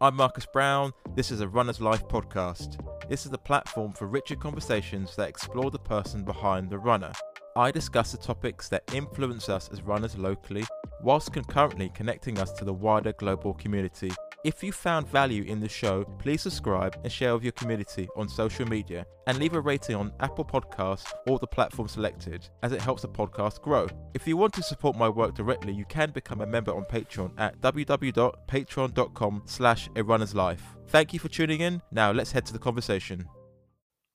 I'm Marcus Brown. This is a Runner's Life podcast. This is the platform for richer conversations that explore the person behind the runner. I discuss the topics that influence us as runners locally, whilst concurrently connecting us to the wider global community. If you found value in the show, please subscribe and share with your community on social media and leave a rating on Apple Podcasts or the platform selected as it helps the podcast grow. If you want to support my work directly, you can become a member on Patreon at www.patreon.com slash a runner's life. Thank you for tuning in. Now let's head to the conversation.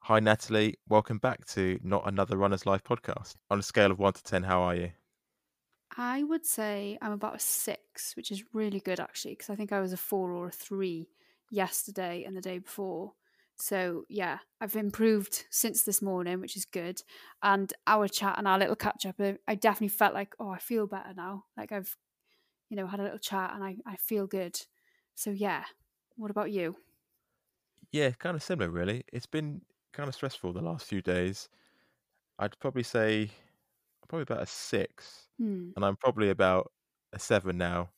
Hi Natalie, welcome back to Not Another Runner's Life podcast. On a scale of 1 to 10, how are you? I would say I'm about a six, which is really good actually, because I think I was a four or a three yesterday and the day before. So yeah, I've improved since this morning, which is good. And our chat and our little catch up, I definitely felt like, oh, I feel better now. Like I've, you know, had a little chat and I, I feel good. So yeah. What about you? Yeah, kind of similar, really. It's been kind of stressful the last few days. I'd probably say probably about a six, Hmm. and I'm probably about a seven now.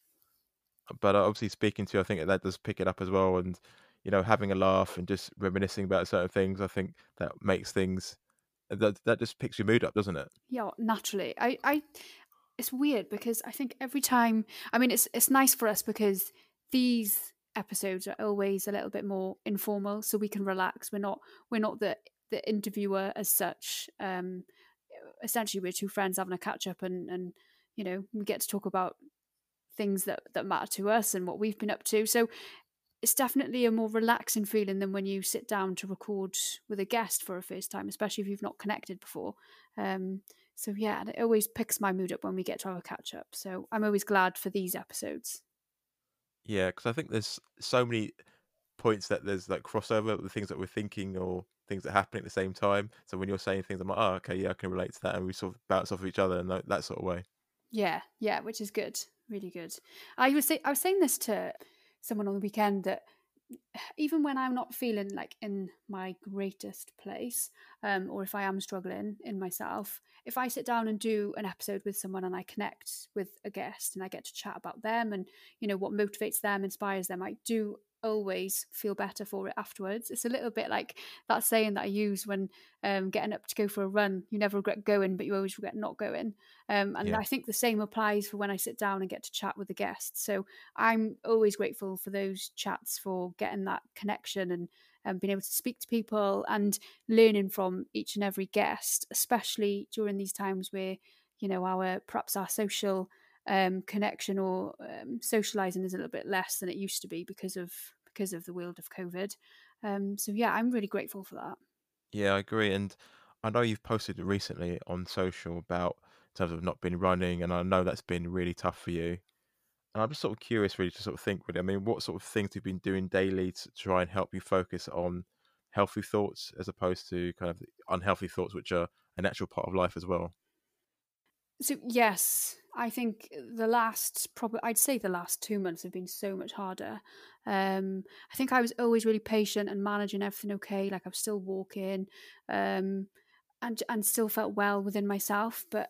But obviously, speaking to you, I think that does pick it up as well, and you know, having a laugh and just reminiscing about certain things, I think that makes things that that just picks your mood up, doesn't it? Yeah, naturally. I, I, it's weird because I think every time, I mean, it's it's nice for us because these episodes are always a little bit more informal, so we can relax. We're not we're not the the interviewer as such. Um, essentially, we're two friends having a catch up, and and you know, we get to talk about things that that matter to us and what we've been up to. So it's definitely a more relaxing feeling than when you sit down to record with a guest for a first time, especially if you've not connected before. Um, so yeah, it always picks my mood up when we get to have a catch up. So I'm always glad for these episodes. Yeah, because I think there's so many points that there's like crossover with things that we're thinking or things that happen at the same time. So when you're saying things, I'm like, oh, okay, yeah, I can relate to that, and we sort of bounce off of each other in that, that sort of way. Yeah, yeah, which is good, really good. I was say, I was saying this to someone on the weekend that even when I'm not feeling like in my greatest place, um, or if I am struggling in myself, if I sit down and do an episode with someone and I connect with a guest and I get to chat about them and you know what motivates them, inspires them, I do always feel better for it afterwards. It's a little bit like that saying that I use when um, getting up to go for a run. You never regret going, but you always regret not going. Um, and Yeah. I think the same applies for when I sit down and get to chat with the guests. So I'm always grateful for those chats for getting that connection and and being able to speak to people and learning from each and every guest, especially during these times where you know our perhaps our social um, connection or um, socializing is a little bit less than it used to be because of because of the world of COVID. Um, so yeah, I'm really grateful for that. Yeah, I agree. And I know you've posted recently on social about in terms of not been running, and I know that's been really tough for you. And I'm just sort of curious, really, to sort of think, really. I mean, what sort of things you've been doing daily to try and help you focus on healthy thoughts as opposed to kind of unhealthy thoughts, which are a natural part of life as well? So yes, I think the last probably I'd say the last two months have been so much harder. Um, I think I was always really patient and managing everything okay. Like I was still walking, um, and and still felt well within myself, but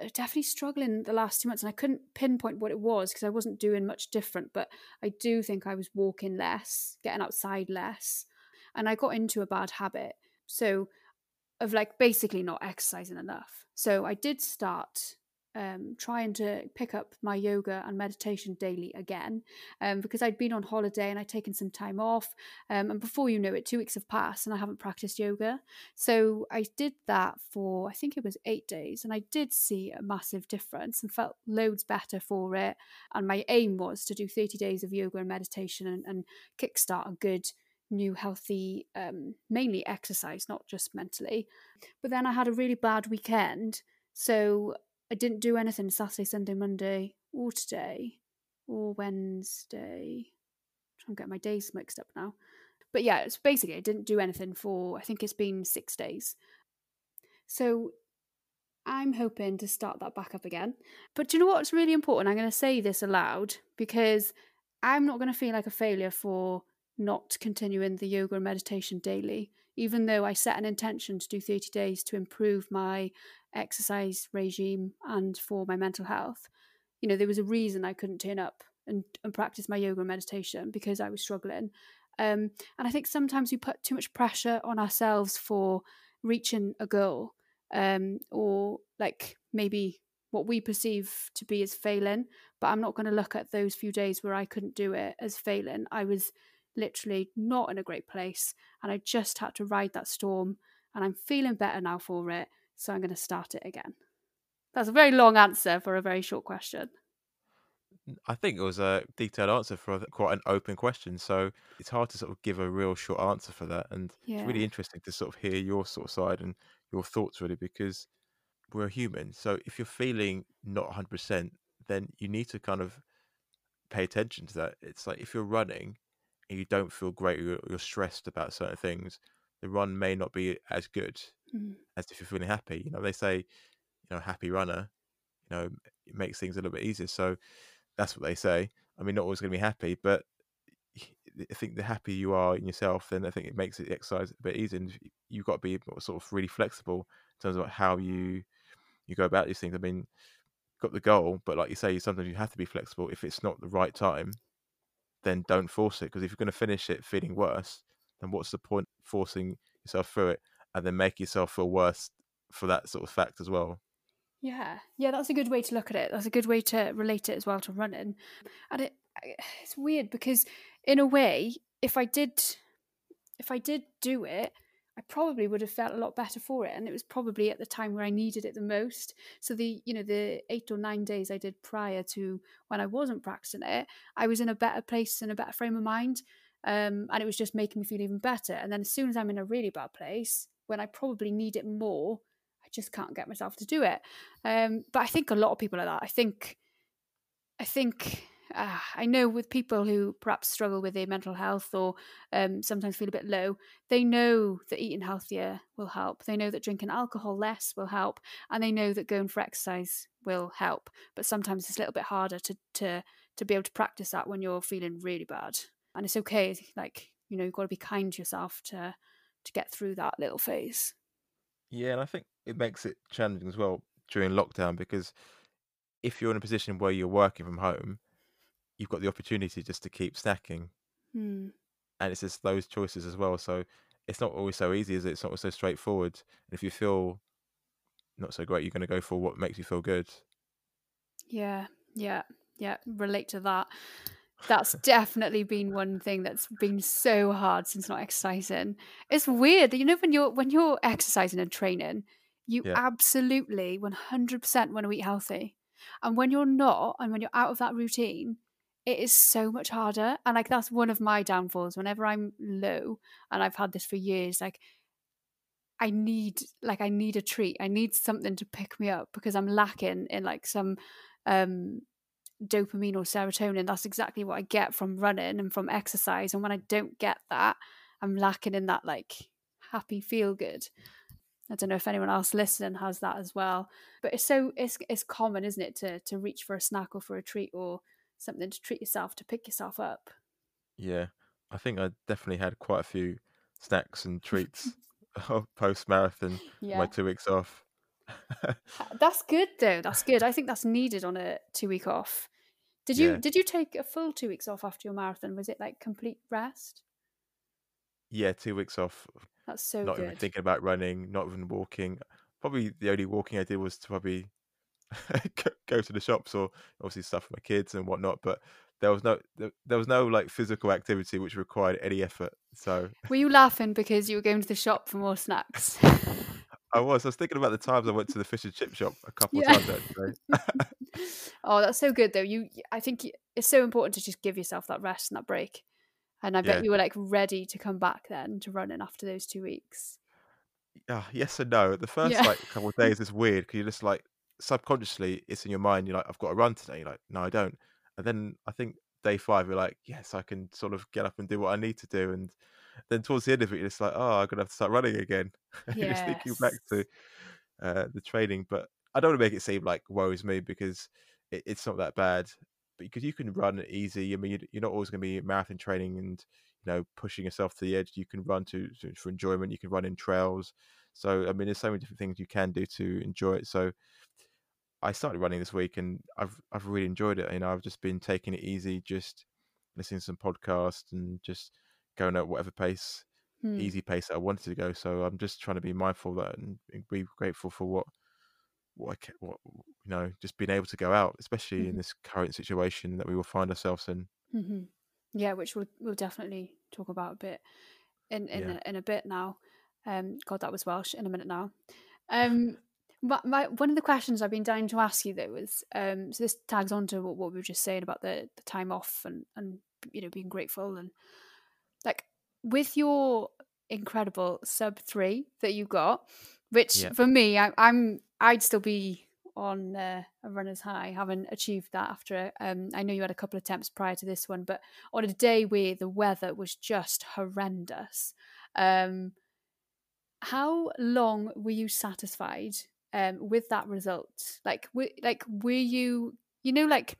uh, definitely struggling the last two months. And I couldn't pinpoint what it was because I wasn't doing much different. But I do think I was walking less, getting outside less, and I got into a bad habit. So of like basically not exercising enough. So I did start um, trying to pick up my yoga and meditation daily again um, because I'd been on holiday and I'd taken some time off. Um, and before you know it, two weeks have passed and I haven't practiced yoga. So I did that for, I think it was eight days. And I did see a massive difference and felt loads better for it. And my aim was to do 30 days of yoga and meditation and, and kickstart a good new healthy um, mainly exercise not just mentally but then i had a really bad weekend so i didn't do anything saturday sunday monday or today or wednesday. I'm trying to get my days mixed up now. But yeah it's basically i didn't do anything for i think it's been six days. So i'm hoping to start that back up again. But do you know what's really important? I'm going to say this aloud because i'm not going to feel like a failure for not continuing the yoga and meditation daily, even though I set an intention to do 30 days to improve my exercise regime and for my mental health. You know, there was a reason I couldn't turn up and, and practice my yoga and meditation because I was struggling. Um, and I think sometimes we put too much pressure on ourselves for reaching a goal um, or like maybe what we perceive to be as failing. But I'm not going to look at those few days where I couldn't do it as failing. I was literally not in a great place and I just had to ride that storm and I'm feeling better now for it. So I'm going to start it again. That's a very long answer for a very short question. I think it was a detailed answer for quite an open question. So it's hard to sort of give a real short answer for that. And yeah. it's really interesting to sort of hear your sort of side and your thoughts, really, because we're human. So if you're feeling not 100%, then you need to kind of pay attention to that. It's like if you're running and you don't feel great, you're, you're stressed about certain things, the run may not be as good mm. as if you're feeling happy. You know, they say, you know, happy runner, you know, it makes things a little bit easier. So that's what they say. I mean, not always going to be happy, but I think the happier you are in yourself, then I think it makes the exercise a bit easier. And you've got to be sort of really flexible in terms of how you you go about these things. I mean, got the goal, but like you say, sometimes you have to be flexible. If it's not the right time, then don't force it. Because if you're going to finish it feeling worse, then what's the point forcing yourself through it and then make yourself feel worse for that sort of fact as well? Yeah, yeah, that's a good way to look at it. That's a good way to relate it as well to running. And it it's weird because in a way, if I did if I did do it, I probably would have felt a lot better for it. And it was probably at the time where I needed it the most. So the, you know, the eight or nine days I did prior to when I wasn't practicing it, I was in a better place and a better frame of mind. Um, and it was just making me feel even better. And then as soon as I'm in a really bad place, when I probably need it more, I just can't get myself to do it. Um, but I think a lot of people are that. I think, I think uh, I know with people who perhaps struggle with their mental health or um, sometimes feel a bit low, they know that eating healthier will help. They know that drinking alcohol less will help, and they know that going for exercise will help. But sometimes it's a little bit harder to to to be able to practice that when you're feeling really bad. And it's okay, like you know, you've got to be kind to yourself to to get through that little phase. Yeah, and I think it makes it challenging as well during lockdown because if you're in a position where you're working from home you've got the opportunity just to keep snacking. Hmm. And it's just those choices as well. So it's not always so easy, is it? It's not always so straightforward. And if you feel not so great, you're going to go for what makes you feel good. Yeah, yeah, yeah. Relate to that. That's definitely been one thing that's been so hard since not exercising. It's weird, you know, when you're when you're exercising and training, you yeah. absolutely 100% want to eat healthy, and when you're not, and when you're out of that routine, it is so much harder. And like that's one of my downfalls. Whenever I'm low, and I've had this for years, like I need like I need a treat. I need something to pick me up because I'm lacking in like some um dopamine or serotonin. That's exactly what I get from running and from exercise. And when I don't get that, I'm lacking in that like happy feel good. I don't know if anyone else listening has that as well. But it's so it's it's common, isn't it, to to reach for a snack or for a treat or something to treat yourself to pick yourself up. Yeah, I think I definitely had quite a few snacks and treats post marathon. Yeah. My two weeks off. that's good though. That's good. I think that's needed on a two week off. Did you yeah. did you take a full two weeks off after your marathon? Was it like complete rest? Yeah, two weeks off. Uh, that's so not good. even thinking about running, not even walking. Probably the only walking I did was to probably go to the shops or obviously stuff for my kids and whatnot. But there was no there was no like physical activity which required any effort. So were you laughing because you were going to the shop for more snacks? I was. I was thinking about the times I went to the fish and chip shop a couple yeah. of times actually. oh, that's so good though. You, I think it's so important to just give yourself that rest and that break. And I bet yeah. you were like ready to come back then to running after those two weeks. Yeah, yes and no. The first yeah. like couple of days is weird because you're just like subconsciously it's in your mind. You're like, I've got to run today. You're like, no, I don't. And then I think day five, you're like, yes, I can sort of get up and do what I need to do. And then towards the end of it, you're just like, oh, I'm gonna have to start running again. Yes. you're thinking back to uh, the training, but I don't want to make it seem like worries me because it, it's not that bad. Because you can run easy. I mean, you're not always going to be marathon training and you know pushing yourself to the edge. You can run to, to for enjoyment. You can run in trails. So I mean, there's so many different things you can do to enjoy it. So I started running this week and I've I've really enjoyed it. You know, I've just been taking it easy, just listening to some podcasts and just going at whatever pace, Hmm. easy pace that I wanted to go. So I'm just trying to be mindful of that and be grateful for what what I what you know, just being able to go out, especially in Mhm. this current situation that we will find ourselves in. hmm Yeah, which we'll we'll definitely talk about a bit in in Yeah. a, in a bit now. Um, God, that was Welsh. In a minute now. Um, my, my one of the questions I've been dying to ask you though was um, so this tags on to what, what we were just saying about the the time off and and you know being grateful and like with your incredible sub three that you got, which for me I, I'm I'd still be on uh, a runner's high, having achieved that after. Um, I know you had a couple of attempts prior to this one, but on a day where the weather was just horrendous, um, how long were you satisfied um, with that result? Like, were, like were you, you know, like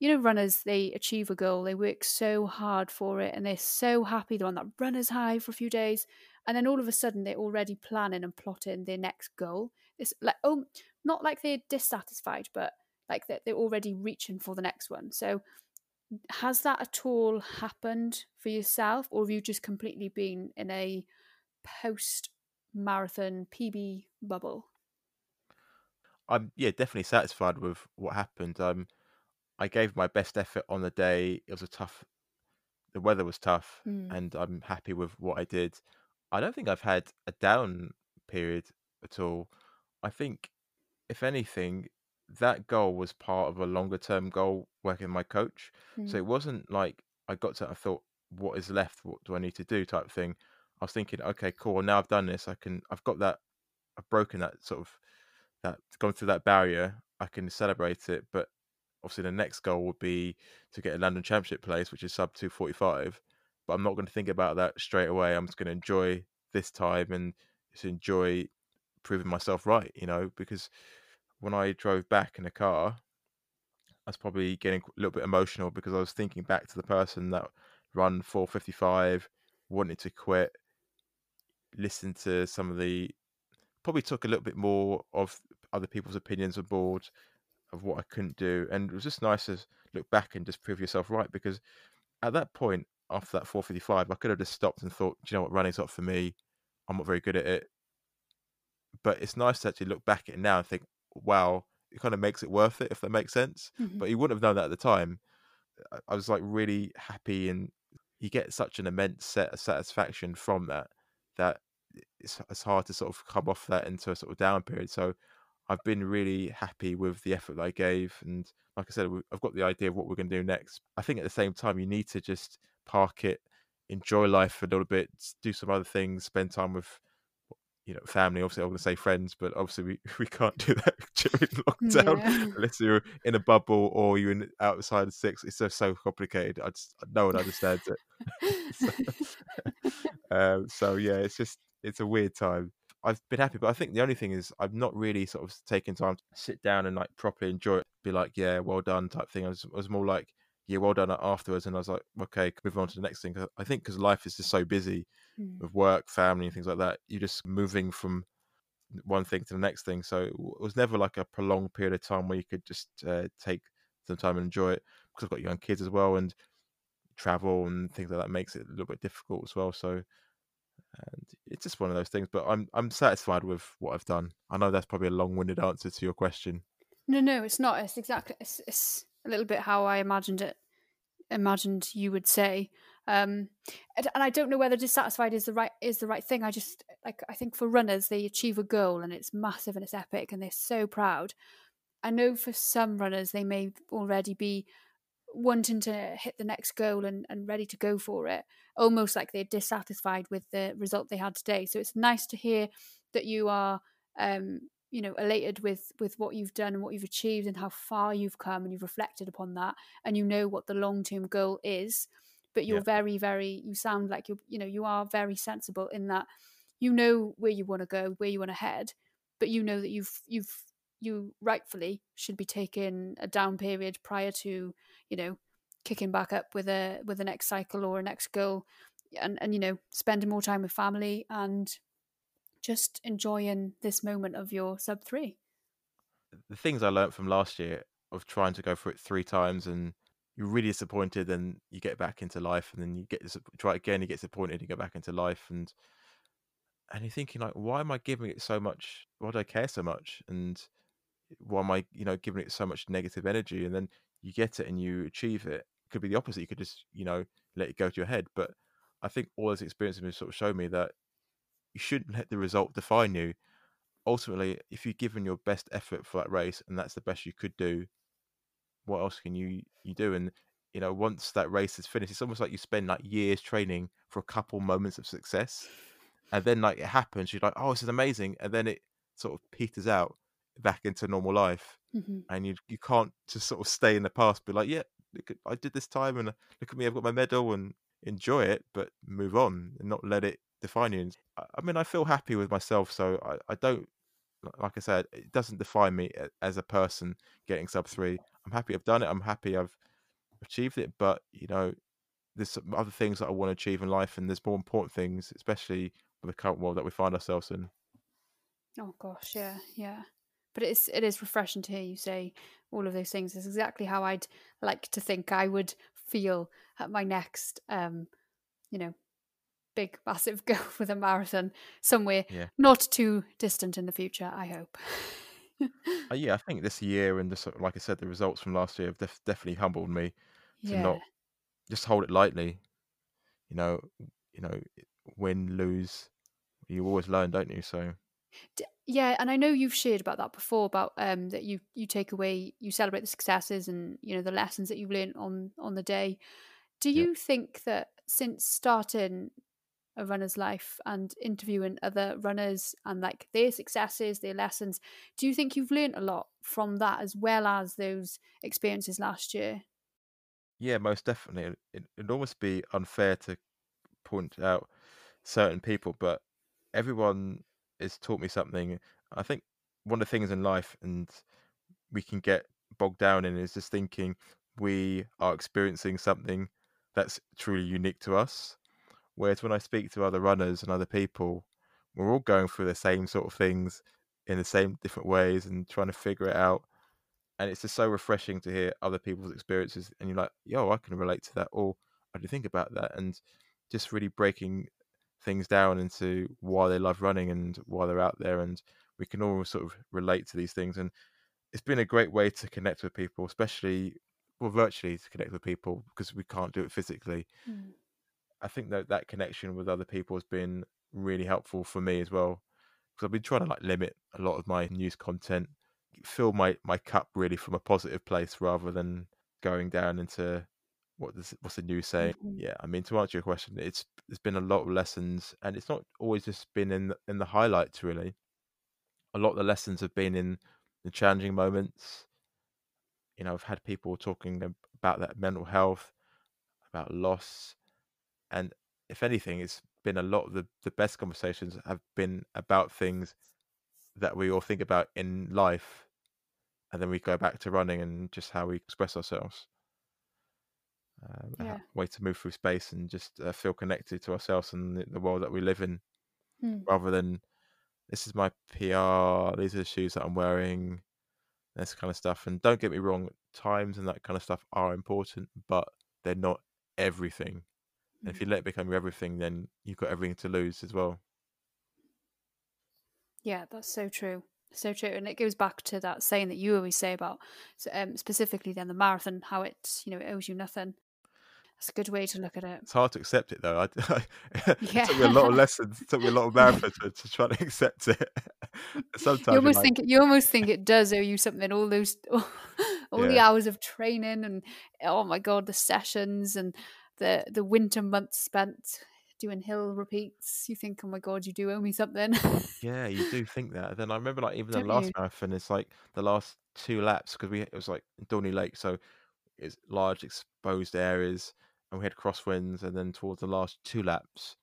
you know, runners they achieve a goal, they work so hard for it, and they're so happy they're on that runner's high for a few days, and then all of a sudden they're already planning and plotting their next goal. It's like oh, not like they're dissatisfied, but like that they're already reaching for the next one. So has that at all happened for yourself, or have you just completely been in a post marathon PB bubble? I'm yeah, definitely satisfied with what happened. Um I gave my best effort on the day. It was a tough the weather was tough Mm. and I'm happy with what I did. I don't think I've had a down period at all. I think if anything, that goal was part of a longer term goal working with my coach. So Mm. it wasn't like I got to I thought, what is left? What do I need to do? type thing. I was thinking, okay, cool. Now I've done this. I can. I've got that. I've broken that sort of that gone through that barrier. I can celebrate it. But obviously, the next goal would be to get a London Championship place, which is sub two forty five. But I'm not going to think about that straight away. I'm just going to enjoy this time and just enjoy proving myself right. You know, because when I drove back in the car, I was probably getting a little bit emotional because I was thinking back to the person that run 455, wanted to quit, listened to some of the, probably took a little bit more of other people's opinions on board of what I couldn't do. And it was just nice to look back and just prove yourself right because at that point, after that 455, I could have just stopped and thought, do you know what, running's not for me. I'm not very good at it. But it's nice to actually look back at it now and think, wow, it kind of makes it worth it, if that makes sense. Mhm. But you wouldn't have known that at the time. I- I was like really happy, and you get such an immense set of satisfaction from that that it's, it's hard to sort of come off that into a sort of down period. So I've been really happy with the effort that I gave, and like I said, I've got the idea of what we're going to do next. I think at the same time, you need to just park it, enjoy life a little bit, do some other things, spend time with you know family. Obviously, I'm going to say friends, but obviously we, we can't do that during lockdown Yeah. unless you're in a bubble or you're in outside of six. It's just so complicated. I just no one understands it. Um, so yeah, it's just it's a weird time. I've been happy, but I think the only thing is I've not really sort of taken time to sit down and like properly enjoy it. Be like, yeah, well done type thing. I was, I was more like, yeah, well done afterwards, and I was like, okay, move on to the next thing. I think because life is just so busy Mm. with work, family, and things like that, you're just moving from one thing to the next thing. So it was never like a prolonged period of time where you could just uh, take some time and enjoy it. Because I've got young kids as well, and travel and things like that makes it a little bit difficult as well. So and it's just one of those things. But I'm I'm satisfied with what I've done. I know that's probably a long-winded answer to your question. No, no, it's not. It's exactly. It's, it's a little bit how I imagined it. Imagined you would say, um, and, and I don't know whether dissatisfied is the right is the right thing. I just like I think for runners they achieve a goal and it's massive and it's epic and they're so proud. I know for some runners they may already be wanting to hit the next goal and, and ready to go for it, almost like they're dissatisfied with the result they had today. So it's nice to hear that you are, um, you know, elated with with what you've done and what you've achieved and how far you've come, and you've reflected upon that, and you know what the long term goal is. But you're Yeah. very, very. You sound like you're, you know, you are very sensible in that you know where you want to go, where you want to head, but you know that you've you've you rightfully should be taking a down period prior to you know kicking back up with a with the next cycle or a next goal and and you know spending more time with family and just enjoying this moment of your sub 3 the things I learned from last year of trying to go through it three times and you're really disappointed, and you get back into life, and then you get try again, you get disappointed, you go back into life, and and you're thinking like, why am I giving it so much? Why do I care so much? And why am I, you know, giving it so much negative energy? And then you get it and you achieve it. it could be the opposite. You could just, you know, let it go to your head. But I think all those experiences have sort of shown me that you shouldn't let the result define you. Ultimately, if you've given your best effort for that race and that's the best you could do, what else can you you do? And you know, once that race is finished, it's almost like you spend like years training for a couple moments of success, and then like it happens, you're like, oh, this is amazing, and then it sort of peters out back into normal life, mm-hmm. and you you can't just sort of stay in the past, be like, yeah, I did this time, and uh, look at me, I've got my medal, and enjoy it, but move on and not let it define you. I mean, I feel happy with myself, so I, I don't like I said, it doesn't define me as a person getting sub three. I'm happy I've done it. I'm happy I've achieved it. But you know, there's some other things that I want to achieve in life, and there's more important things, especially with the current world that we find ourselves in. Oh gosh, yeah, yeah. But it's it is refreshing to hear you say all of those things. It's exactly how I'd like to think I would feel at my next, um, you know, big massive go for the marathon somewhere yeah. not too distant in the future. I hope. uh, yeah, I think this year and the like I said, the results from last year have def- definitely humbled me to yeah. not just hold it lightly. You know, you know, win lose, you always learn, don't you? So. Yeah, and I know you've shared about that before about um that you you take away you celebrate the successes and you know the lessons that you've learned on on the day. Do you think that since starting a runner's life and interviewing other runners and like their successes, their lessons. Do you think you've learned a lot from that as well as those experiences last year? Yeah, most definitely. It'd almost be unfair to point out certain people, but everyone has taught me something. I think one of the things in life, and we can get bogged down in, is just thinking we are experiencing something that's truly unique to us. Whereas when I speak to other runners and other people, we're all going through the same sort of things in the same different ways and trying to figure it out. And it's just so refreshing to hear other people's experiences. And you're like, yo, I can relate to that. Or I do think about that. And just really breaking things down into why they love running and why they're out there. And we can all sort of relate to these things. And it's been a great way to connect with people, especially well, virtually to connect with people because we can't do it physically. Mm. I think that that connection with other people has been really helpful for me as well. Because I've been trying to like limit a lot of my news content, fill my my cup really from a positive place rather than going down into what does what's the news saying. Mm-hmm. Yeah, I mean to answer your question, it's there's been a lot of lessons, and it's not always just been in the, in the highlights really. A lot of the lessons have been in the challenging moments. You know, I've had people talking about that mental health, about loss, and if anything, it's been a lot of the, the best conversations have been about things that we all think about in life. And then we go back to running and just how we express ourselves. Um, yeah. way to move through space and just uh, feel connected to ourselves and the, the world that we live in, hmm. rather than this is my PR, these are the shoes that I'm wearing, this kind of stuff. And don't get me wrong, times and that kind of stuff are important, but they're not everything. And if you let it become your everything, then you've got everything to lose as well. Yeah, that's so true. So true. And it goes back to that saying that you always say about um, specifically then the marathon, how it, you know, it owes you nothing. That's a good way to look at it. It's hard to accept it though. I, I, yeah. it took me a lot of lessons. It took me a lot of marathons to, to try to accept it. Sometimes you almost like... think you almost think it does owe you something. All those, all, all yeah. the hours of training and oh my god, the sessions and the the winter months spent doing hill repeats, you think, oh my god, you do owe me something. yeah, you do think that. Then I remember like even Don't the last you? marathon, it's like the last two laps because we it was like Dorney Lake, so it's large exposed areas, and we had crosswinds, and then towards the last two laps,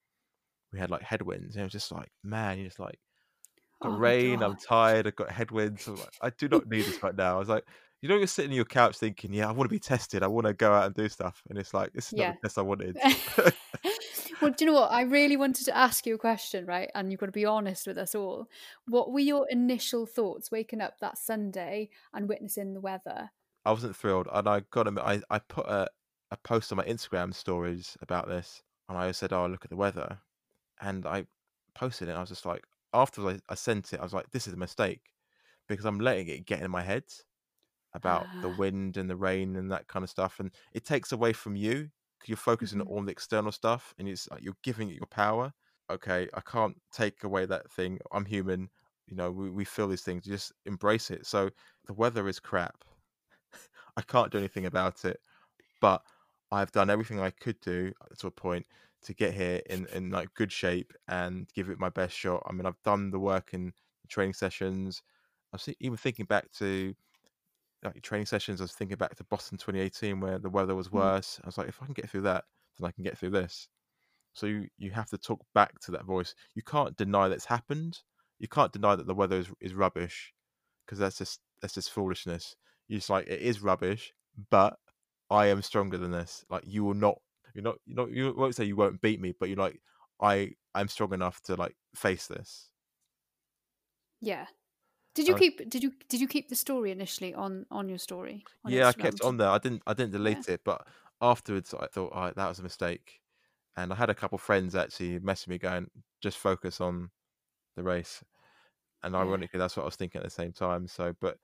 we had like headwinds, and it was just like, man, you're just like. Got Oh rain. I'm tired. I've got headwinds. I'm like, I do not need this right now. I was like, you know, you're sitting in your couch thinking, "Yeah, I want to be tested. I want to go out and do stuff," and it's like, this is Yeah. not the test I wanted. well, do you know what? I really wanted to ask you a question, right? And you've got to be honest with us all. What were your initial thoughts waking up that Sunday and witnessing the weather? I wasn't thrilled, and I got admit, I I put a a post on my Instagram stories about this, and I said, "Oh, look at the weather," and I posted it. I was just like, after I, I sent it, I was like, "This is a mistake," because I'm letting it get in my head about the Ah, wind and the rain and that kind of stuff, and it takes away from you because you're focusing mhm. on all the external stuff, and it's like you're giving it your power. Okay, I can't take away that thing. I'm human. You know, we, we feel these things. You just embrace it. So the weather is crap. I can't do anything about it, but I've done everything I could do to a point to get here in in like good shape and give it my best shot. I mean, I've done the work in training sessions. I was even thinking back to like training sessions. I was thinking back to Boston 2018 where the weather was Mm. worse. I was like, if I can get through that, then I can get through this. So you, you have to talk back to that voice. You can't deny that's happened. You can't deny that the weather is, is rubbish because that's just that's just foolishness. You're just like it is rubbish, but I am stronger than this. Like you will not, you're not, you know, you won't say you won't beat me, but you're like I I'm strong enough to like face this. Yeah. Did you Uh, keep did you did you keep the story initially on on your story on yeah, I kept on there. I didn't I didn't yeah. delete it, but afterwards I thought oh, that was a mistake. And I had a couple friends actually message me going, just focus on the race. And Yeah. ironically, that's what I was thinking at the same time. So, but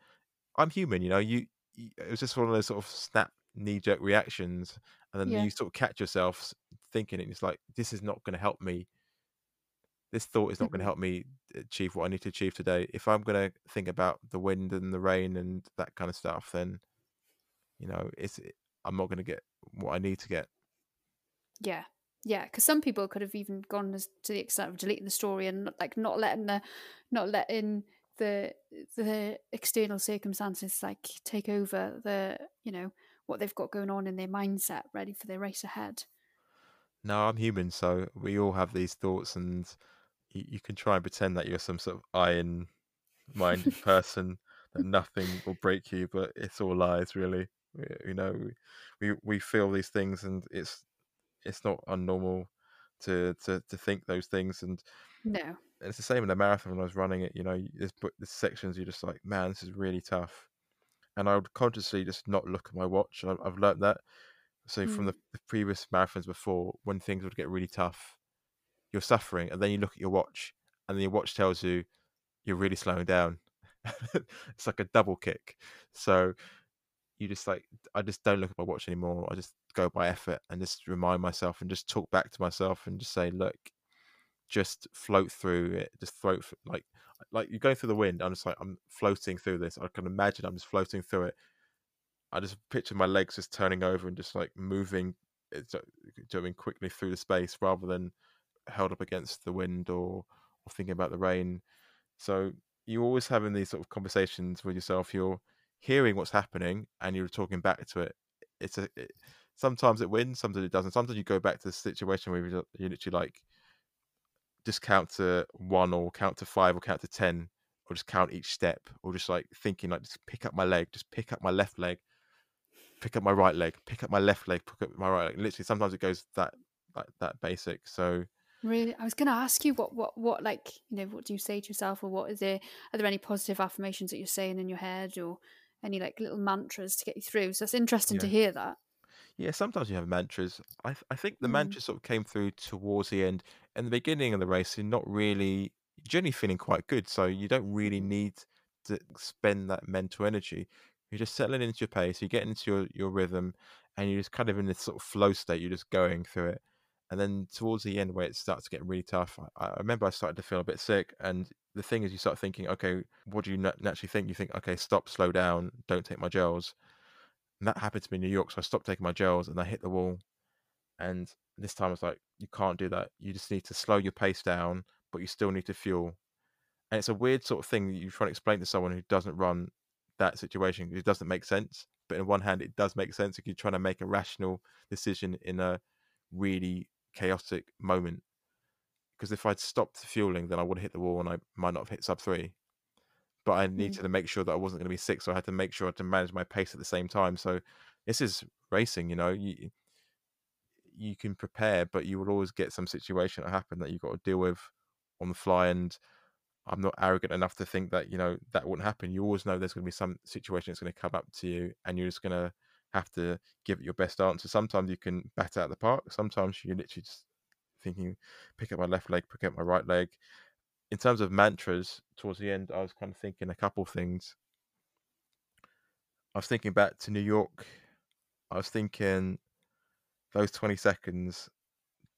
I'm human, you know. You, you it was just one of those sort of snap knee jerk reactions, and then Yeah. you sort of catch yourself thinking it. It's like this is not going to help me. This thought is not going to Mhm. help me achieve what I need to achieve today. If I'm going to think about the wind and the rain and that kind of stuff, then you know, it's I'm not going to get what I need to get. Yeah. Yeah, because some people could have even gone as to the extent of deleting the story and like not letting the not letting the the external circumstances like take over the you know what they've got going on in their mindset ready for their race ahead. No, I'm human, so we all have these thoughts, and you, you can try and pretend that you're some sort of iron minded person that nothing will break you, but it's all lies, really. We, you know, we, we we feel these things, and it's it's not unnormal to to to think those things, and No. it's the same in the marathon when I was running it. You know, there's but there's sections you're just like, man, this is really tough, and I would consciously just not look at my watch. I've, I've learned that. So from the, Mm. the previous marathons before, when things would get really tough, you're suffering, and then you look at your watch, and then your watch tells you you're really slowing down. it's like a double kick. So you just like I just don't look at my watch anymore. I just go by effort and just remind myself and just talk back to myself and just say, look, just float through it. Just float like like you're going through the wind. I'm just like I'm floating through this. I can imagine I'm just floating through it. I just picture my legs just turning over and just like moving, uh, going quickly through the space rather than held up against the wind or or thinking about the rain so you're always having these sort of conversations with yourself. You're hearing what's happening and you're talking back to it. It's a it, sometimes it wins, sometimes it doesn't. Sometimes you go back to the situation where you you literally like just count to one or count to five or count to ten or just count each step or just like thinking like just pick up my leg, just pick up my left leg, pick up my right leg, pick up my left leg, pick up my right leg. Literally, sometimes it goes that like that basic. So Really, I was going to ask you what, what, what, like, you know, what do you say to yourself, or what is there? Are there any positive affirmations that you're saying in your head, or any like little mantras to get you through? So it's interesting to hear that. Yeah, sometimes you have mantras. I I think the Mm. mantras sort of came through towards the end. In the beginning of the race, you're not really generally feeling quite good, so you don't really mm-hmm. need to spend that mental energy. You're just settling into your pace, you get into your, your rhythm, and you're just kind of in this sort of flow state. You're just going through it. And then towards the end, where it starts to get really tough, I, I remember I started to feel a bit sick. And the thing is, you start thinking, okay, what do you nat- naturally think? You think, okay, stop, slow down, don't take my gels and that happened to me in New York. So I stopped taking my gels and I hit the wall. And this time I was like, you can't do that. You just need to slow your pace down, but you still need to fuel. And it's a weird sort of thing that you try to explain to someone who doesn't run that situation. It doesn't make sense. But in one hand, it does make sense if you're trying to make a rational decision in a really chaotic moment. Because if I'd stopped fueling, then I would have hit the wall and I might not have hit sub three. But I needed Mm. to make sure that I wasn't going to be sick, so I had to make sure i to manage my pace at the same time. So this is racing, you know. You you can prepare, but you will always get some situation that happen that you've got to deal with on the fly. And I'm not arrogant enough to think that you know that wouldn't happen. You always know there's going to be some situation that's going to come up to you, and you're just going to have to give it your best answer. Sometimes you can bat out the park. Sometimes you're literally just thinking, pick up my left leg, pick up my right leg. In terms of mantras, towards the end, I was kind of thinking a couple things. I was thinking back to New York. I was thinking those 20 seconds,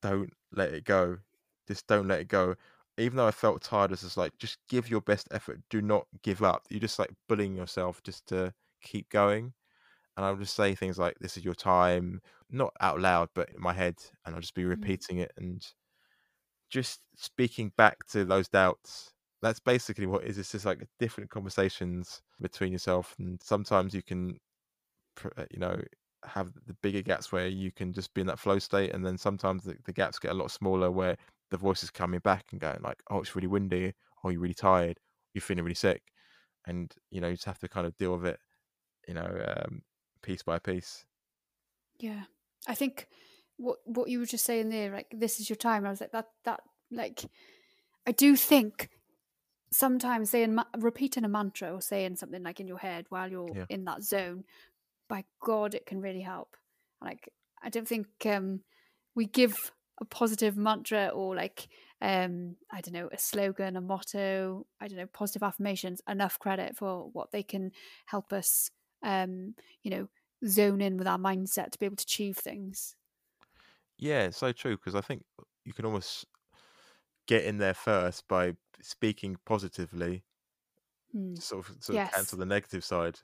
don't let it go. Just don't let it go. Even though I felt tired, it's just like, just give your best effort. Do not give up. You're just like bullying yourself just to keep going. And I'll just say things like, this is your time, not out loud, but in my head. And I'll just be Mm. repeating it and just speaking back to those doubts. That's basically what it is. It's just like different conversations between yourself. And sometimes you can, uh, you know, have the bigger gaps where you can just be in that flow state. And then sometimes the, the gaps get a lot smaller where the voice is coming back and going like, oh, it's really windy. Oh, you're really tired. You're feeling really sick. And, you know, you just have to kind of deal with it, you know, um, piece by piece. Yeah, I think what what you were just saying there, like this is your time. I was like that that like I do think sometimes saying repeating a mantra or saying something like in your head while you're Yeah. in that zone, by God, it can really help. Like I don't think um we give a positive mantra or like um I don't know a slogan, a motto, I don't know positive affirmations enough credit for what they can help us um you know zone in with our mindset to be able to achieve things. Yeah, it's so true because I think you can almost get in there first by speaking positively, Hmm. sort of, sort of Yes. cancel the negative side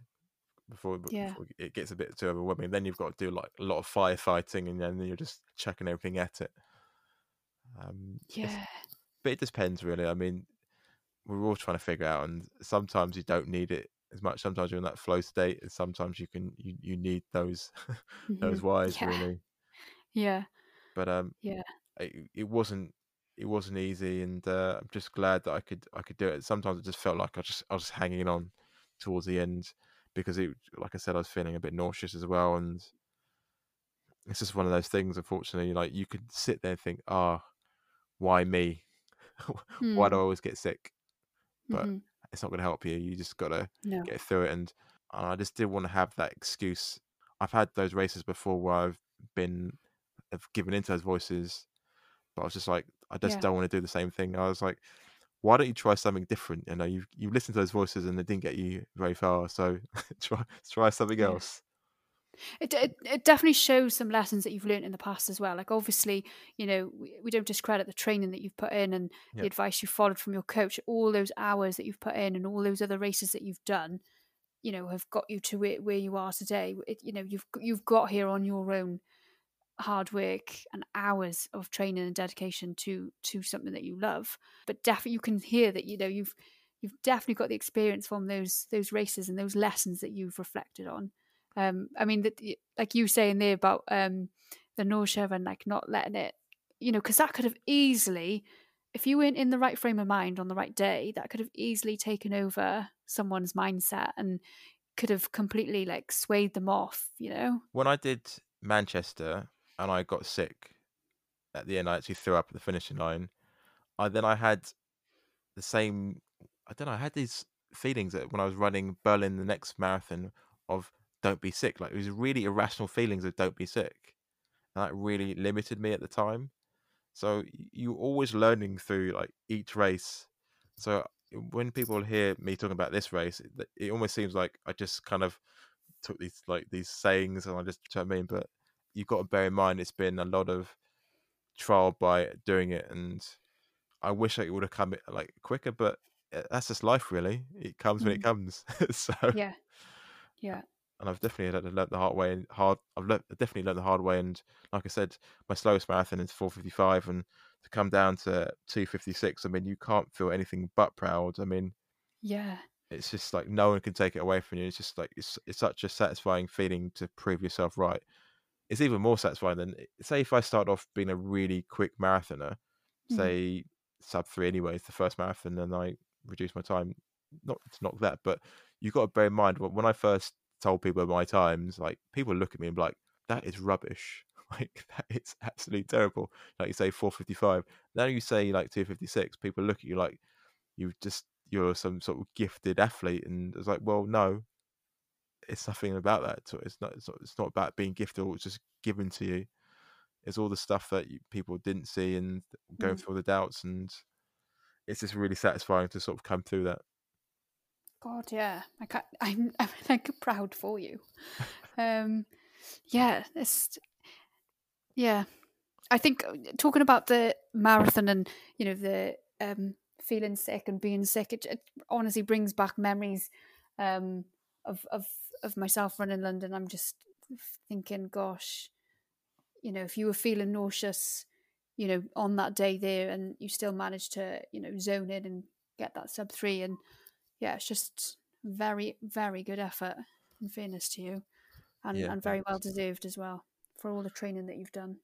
before, Yeah. before it gets a bit too overwhelming. Then you've got to do like a lot of firefighting, and then you're just chucking everything at it. Um, Yeah. but it depends really. I mean, we're all trying to figure out, and sometimes you don't need it as much. Sometimes you're in that flow state, and sometimes you can you, you need those those Mhm. whys Yeah. really. Yeah. But um, Yeah. it, it wasn't it wasn't easy, and uh, I'm just glad that I could I could do it. Sometimes it just felt like I just I was just hanging on towards the end because it, like I said, I was feeling a bit nauseous as well, and it's just one of those things. Unfortunately, like you could sit there and think, ah, why me? why do I Hmm. always get sick? But Mhm. it's not going to help you. You just got to No. get through it, and, and I just didn't want to have that excuse. I've had those races before where I've been have given into those voices, but I was just like, I just Yeah. don't want to do the same thing. I was like, why don't you try something different? You uh, know, you you listened to those voices and they didn't get you very far, so try try something Yeah. else. It, it it definitely shows some lessons that you've learned in the past as well. Like obviously, you know, we, we don't discredit the training that you've put in and Yeah. the advice you followed from your coach. All those hours that you've put in and all those other races that you've done, you know, have got you to where, where you are today. It, you know, you've you've got here on your own hard work and hours of training and dedication to to something that you love. But definitely, you can hear that you know you've you've definitely got the experience from those those races and those lessons that you've reflected on. Um, I mean, that like you saying there about um the nausea and like not letting it, you know, because that could have easily, if you weren't in the right frame of mind on the right day, that could have easily taken over someone's mindset and could have completely like swayed them off. You know. When I did Manchester and I got sick at the end, I actually threw up at the finishing line. I then I had the same. I don't know. I had these feelings that when I was running Berlin, the next marathon, of don't be sick. Like it was really irrational feelings of don't be sick, and that really limited me at the time. So you're always learning through like each race. So when people hear me talking about this race, it, it almost seems like I just kind of took these like these sayings and I just try me in. But you've got to bear in mind it's been a lot of trial by doing it, and I wish it would have come like quicker, but uh, that's just life, really. It comes when it Mm. comes. so, Yeah. Yeah. and I've definitely had to learn the hard way and hard. I've learnt, definitely learned the hard way, and like I said, my slowest marathon is 4:55, and to come down to 2:56, I mean, you can't feel anything but proud. I mean, Yeah. it's just like no one can take it away from you. It's just like it's it's such a satisfying feeling to prove yourself right. It's even more satisfying than say if I start off being a really quick marathoner, Mhm. say sub three anyways, the first marathon, and I reduce my time. Not to knock that, but you've got to bear in mind when I first told people my times, like people look at me and be like, "That is rubbish." like that it's absolutely terrible. Like you say, four fifty five. Now you say like two fifty six. People look at you like you just you're some sort of gifted athlete, and it's like, well, no, it's nothing about that. So it's not. It's not. It's not about being gifted. Or it's just given to you. It's all the stuff that you, people didn't see and going Mm. through all the doubts, and it's just really satisfying to sort of come through that. God, yeah. I can't, I'm, I'm like proud for you. Um, yeah, it's yeah. I think uh, talking about the marathon and you know the um, feeling sick and being sick, it, it honestly brings back memories um, of of of myself running London. I'm just thinking, gosh, you know, if you were feeling nauseous, you know, on that day there, and you still managed to, you know, zone in and get that sub three, and yeah, it's just very, very good effort. In fairness to you, and Yeah, and very well deserved as well for all the training that you've done.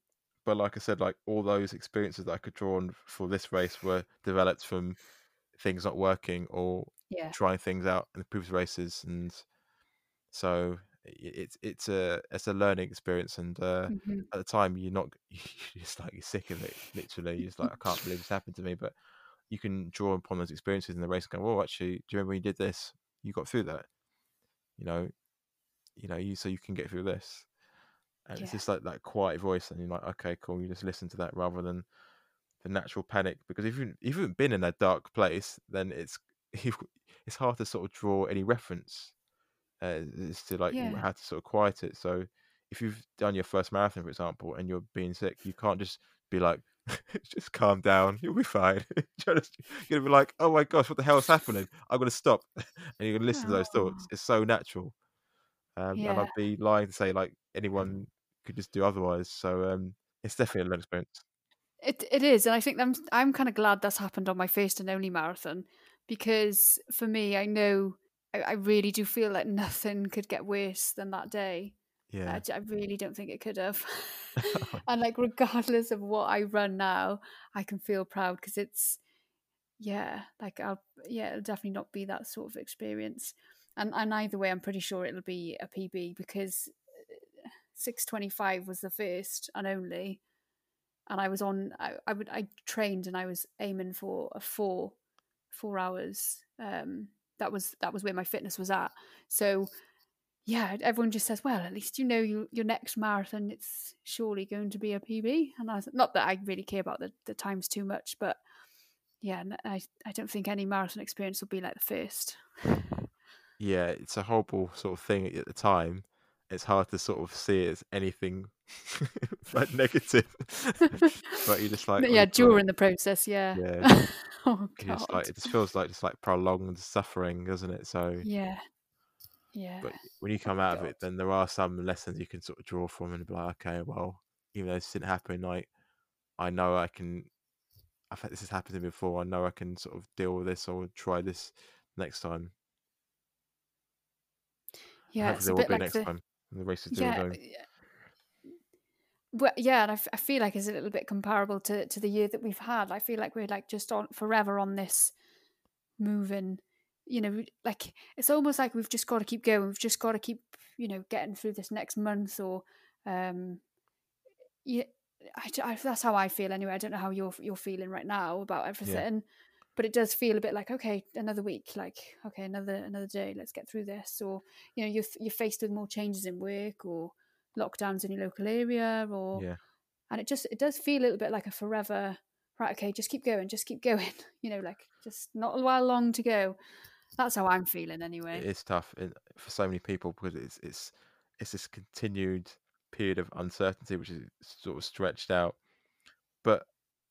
But like I said, like all those experiences that I could draw on for this race were developed from things not working or Yeah, trying things out in the previous races, and so it's it's a it's a learning experience. And uh, hmm at the time, you're not you're just like you're sick of it. Literally, you're just like I can't believe this happened to me. But you can draw upon those experiences in the race and go, "Well, actually, do you remember when you did this? You got through that. You know, you know, you so you can get through this." And it's just like that quiet voice, and you're like, "Okay, cool." You just listen to that rather than the natural panic because if you if you haven't been in a dark place, then it's it's hard to sort of draw any reference uh, as to like yeah. how to sort of quiet it. So if you've done your first marathon, for example, and you're being sick, you can't just be like, just calm down, you'll be fine. you're gonna be like, oh my gosh, what the hell is happening? I'm gonna stop, and you're gonna listen to those thoughts. Oh, It's so natural, um, and. I'd be lying to say like anyone could just do otherwise. So um, it's definitely a learning experience. It it is, and I think I'm I'm kind of glad that's happened on my first and only marathon because for me, I know I, I really do feel like nothing could get worse than that day. I, Yeah. j- I really don't think it could have. and like, regardless of what I run now, I can feel proud because it's yeah, like I'll yeah, it'll definitely not be that sort of experience. And and either way, I'm pretty sure it'll be a PB because six twenty five was the first and only and I was on. I, I would. I trained and I was aiming for a four, four hours. Um, that was that was where my fitness was at. So, yeah, everyone just says, "Well, at least you know you, your next marathon. It's surely going to be a PB." And I not that I really care about the, the times too much, but yeah, I, I don't think any marathon experience will be like the first. yeah, it's a horrible sort of thing at the time. It's hard to sort of see it as anything but negative. but you're just like, But oh yeah, god, during the process, yeah. yeah. oh just god. like it just feels like just like prolonged suffering, doesn't it? So, Yeah. Yeah. but when you Oh come my out of it, then there are some lessons you can sort of draw from and be like, okay, well, even though this didn't happen, like I know I can. I've had this has happened to me before. I know I can sort of deal with this or try this next time. Yeah, Hopefully, it's a bit like next the The yeah. yeah. Well, yeah, and I, f- I feel like it's a little bit comparable to, to the year that we've had. I feel like we're like just on forever on this moving, you know, like it's almost like we've just got to keep going. We've just got to keep, you know, getting through this next month or, um, yeah, I, I- that's how I feel anyway. I don't know how you're you're feeling right now about Yeah. everything, but it does feel a bit like okay, another week, like okay, another another day. Let's get through this. Or you know, you're you're faced with more changes in work or lockdowns in your local area, or Yeah. and it just it does feel a little bit like a forever. Right, okay, just keep going, just keep going. You know, like just not a while long to go. That's how I'm feeling anyway. it's tough for so many people because it's it's it's this continued period of uncertainty which is sort of stretched out. But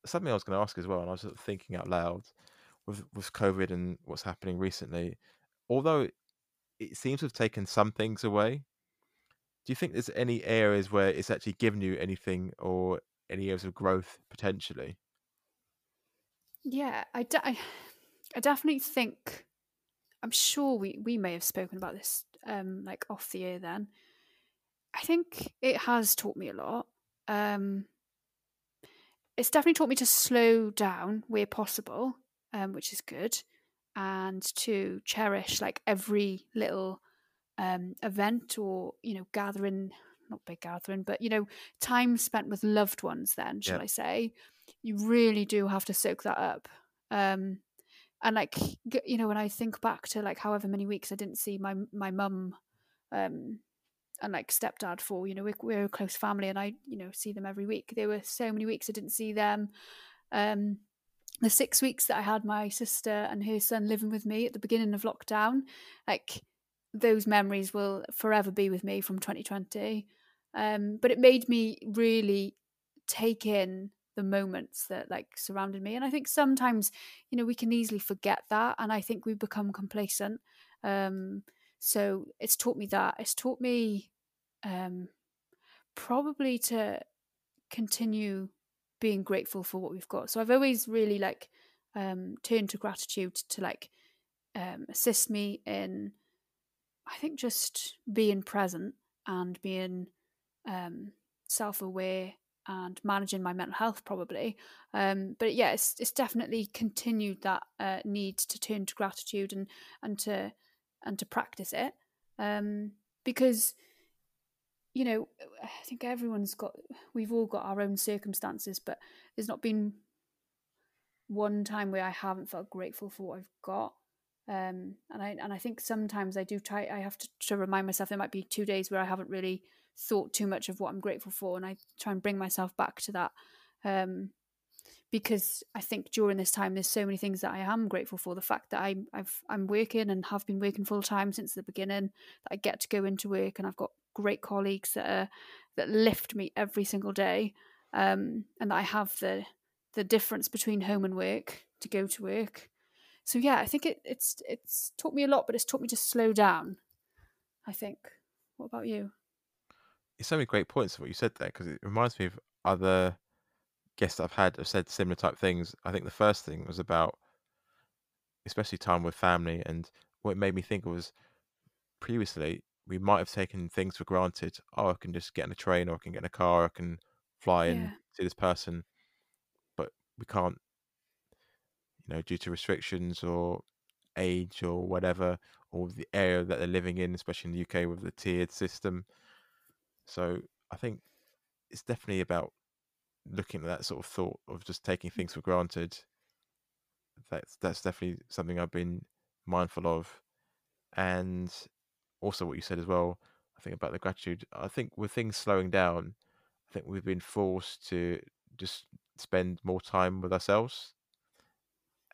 something I was going to ask as well, and I was sort of thinking out loud with with COVID and what's happening recently. Although it seems to have taken some things away, do you think there's any areas where it's actually given you anything or any areas of growth potentially? Yeah, I, de- I, I definitely think. I'm sure we we may have spoken about this um like off the air then. I think it has taught me a lot. Um it's definitely taught me to slow down where possible, um, which is good, and to cherish like every little um event or you know gathering not big gathering, but you know, time spent with loved ones. Then, shall. I say, you really do have to soak that up. Um, and like you know, when I think back to like however many weeks I didn't see my my mum, um, and like stepdad for, you know, we're, we're a close family, and I you know see them every week. There were so many weeks I didn't see them. Um, the six weeks that I had my sister and her son living with me at the beginning of lockdown, like those memories will forever be with me from 2020. Um, but it made me really take in the moments that like surrounded me. And I think sometimes, you know, we can easily forget that. And I think we become complacent. Um, so it's taught me that. It's taught me um, probably to continue being grateful for what we've got. So I've always really like um, turned to gratitude to like um, assist me in, I think, just being present and being um, self aware and managing my mental health probably. Um, but yeah, it's it's definitely continued that uh, need to turn to gratitude and and to and to practice it um, because you know I think everyone's got we've all got our own circumstances, but there's not been one time where I haven't felt grateful for what I've got. Um, and I and I think sometimes I do try. I have to, to remind myself there might be two days where I haven't really thought too much of what I'm grateful for, and I try and bring myself back to that. Um, because I think during this time, there's so many things that I am grateful for. The fact that I, I've I'm working and have been working full time since the beginning, that I get to go into work, and I've got great colleagues that are, that lift me every single day, um, and that I have the the difference between home and work to go to work. So yeah, I think it, it's it's taught me a lot, but it's taught me to slow down. I think. What about you? It's so many great points of what you said there because it reminds me of other guests I've had have said similar type things. I think the first thing was about, especially time with family, and what it made me think was previously we might have taken things for granted. Oh, I can just get in a train, or I can get in a car, or I can fly and see this person, but we can't, you know, due to restrictions or age or whatever, or the area that they're living in, especially in the UK with the tiered system. So I think it's definitely about looking at that sort of thought of just taking mm. things for granted. That's that's definitely something I've been mindful of, and also what you said as well. I think about the gratitude. I think with things slowing down, I think we've been forced to just spend more time with ourselves.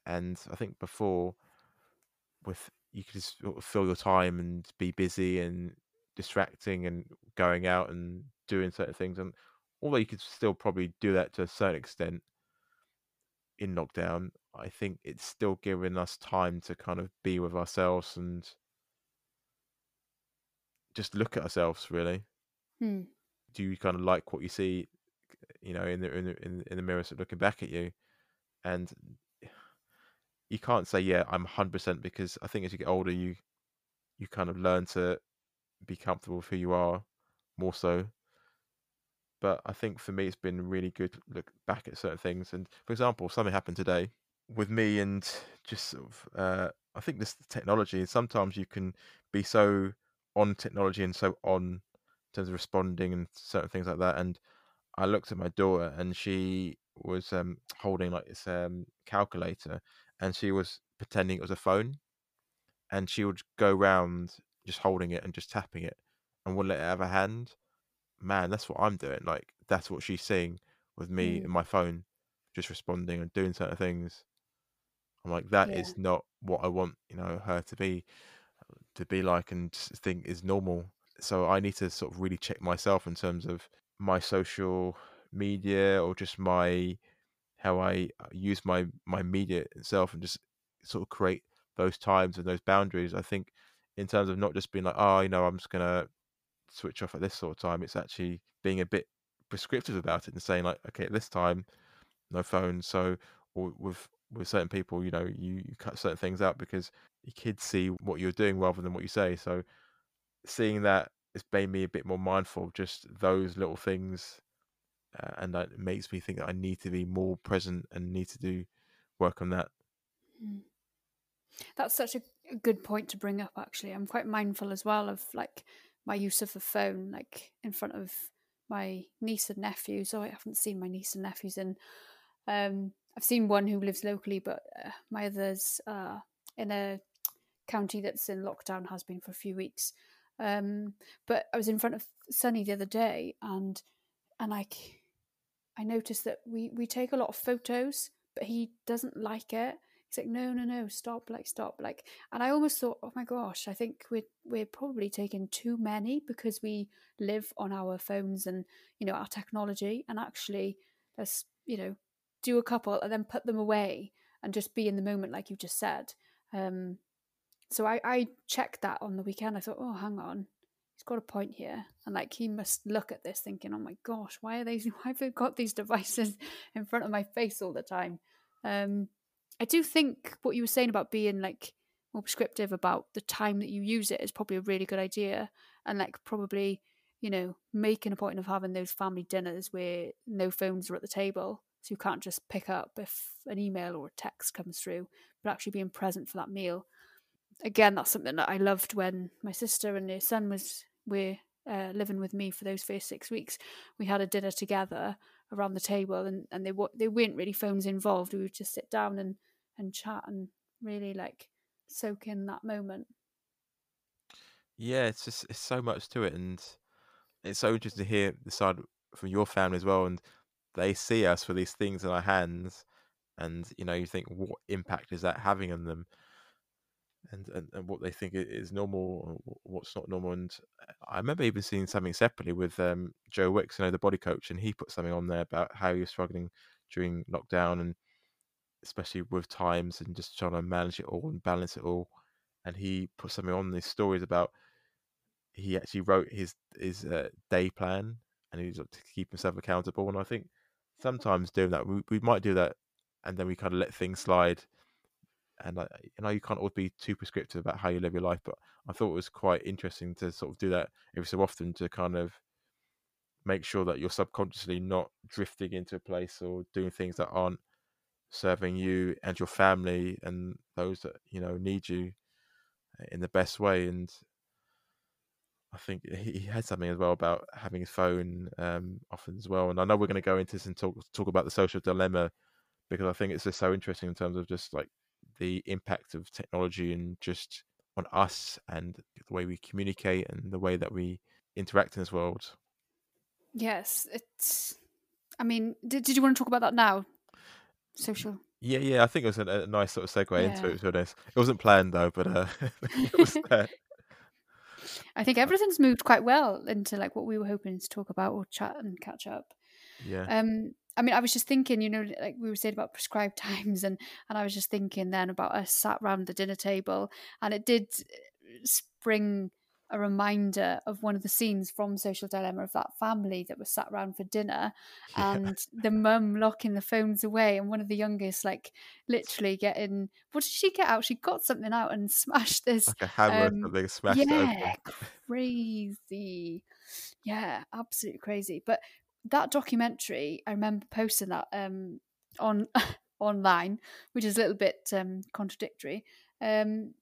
And I think before, with you could just sort of fill your time and be busy and distracting and going out and doing certain things. And although you could still probably do that to a certain extent in lockdown, I think it's still giving us time to kind of be with ourselves and just look at ourselves. Really, Hmm. do you kind of like what you see, you know, in the in the, in, in the mirror, sort of looking back at you, and you can't say, yeah, I'm 100% because I think as you get older, you you kind of learn to be comfortable with who you are more so. But I think for me, it's been really good to look back at certain things. And for example, something happened today with me and just sort of, uh, I think this technology, sometimes you can be so on technology and so on in terms of responding and certain things like that. And I looked at my daughter and she was um, holding like this um, calculator and she was pretending it was a phone and she would go round just holding it and just tapping it and wouldn't let it have a hand. Man, that's what I'm doing. Like that's what she's seeing with me Mm. and my phone, just responding and doing certain things. I'm like, that is Yeah. not what I want, you know, her to be to be like and think is normal. So I need to sort of really check myself in terms of my social media or just my how I uh, use my my media itself and just sort of create those times and those boundaries. I think in terms of not just being like, oh, you know, I'm just gonna switch off at this sort of time. It's actually being a bit prescriptive about it and saying like, okay, at this time, no phone. So or with with certain people, you know, you, you cut certain things out because your kids see what you're doing rather than what you say. So seeing that has made me a bit more mindful of just those little things, uh, and that makes me think that I need to be more present and need to do work on that. Mm. That's such a good point to bring up. Actually, I'm quite mindful as well of like my use of the phone, like in front of my niece and nephews. Oh, I haven't seen my niece and nephews in. Um, I've seen one who lives locally, but uh, my others are in a county that's in lockdown, has been for a few weeks. Um, but I was in front of Sunny the other day, and and like I noticed that we we take a lot of photos, but he doesn't like it. He's like, no, no, no, stop, like, stop, like. And I almost thought, oh my gosh, I think we're we're probably taking too many because we live on our phones and you know our technology, and actually, let's you know do a couple and then put them away and just be in the moment, like you just said. Um, so I I checked that on the weekend. I thought, oh, hang on, he's got a point here, and like he must look at this thinking, oh my gosh, why are they? Why have they got these devices in front of my face all the time? Um, I do think what you were saying about being like more prescriptive about the time that you use it is probably a really good idea, and like probably you know making a point of having those family dinners where no phones are at the table, so you can't just pick up if an email or a text comes through, but actually being present for that meal. Again, that's something that I loved when my sister and her son was were uh, living with me for those first six weeks. We had a dinner together around the table, and and they they weren't really phones involved. We would just sit down and and chat and really like soak in that moment. Yeah, it's just it's so much to it, and it's so interesting to hear the side from your family as well, and they see us with these things in our hands, and you know you think what impact is that having on them, and and, and what they think is normal, what's not normal, and I remember even seeing something separately with um, Joe Wicks, you know, the body coach, and he put something on there about how he was struggling during lockdown and especially with times and just trying to manage it all and balance it all. And he put something on these stories about he actually wrote his his uh, day plan and he's to keep himself accountable. And I think sometimes doing that, we, we might do that, and then we kind of let things slide. And you know, you can't always be too prescriptive about how you live your life, but I thought it was quite interesting to sort of do that every so often to kind of make sure that you're subconsciously not drifting into a place or doing things that aren't serving you and your family and those that you know need you in the best way and I think he had something as well about having his phone um, often as well. And I know we're going to go into this and talk talk about the social dilemma because I think it's just so interesting in terms of just like the impact of technology and just on us and the way we communicate and the way that we interact in this world. Yes, it's. I mean, did did you want to talk about that now? social. Yeah, yeah, I think it was a, a nice sort of segue yeah. into it. To be honest, it wasn't planned though, but uh, it was there. I think everything's moved quite well into like what we were hoping to talk about or chat and catch up. Yeah. Um, I mean, I was just thinking, you know, like we were saying about prescribed times, and and I was just thinking then about us sat round the dinner table, and it did spring a reminder of one of the scenes from Social Dilemma of that family that was sat around for dinner yeah. and the mum locking the phones away and one of the youngest like literally getting what did she get out? She got something out and smashed this like a hammer um, something smashed yeah, crazy. Yeah, absolutely crazy. But that documentary, I remember posting that um on online, which is a little bit um contradictory. Um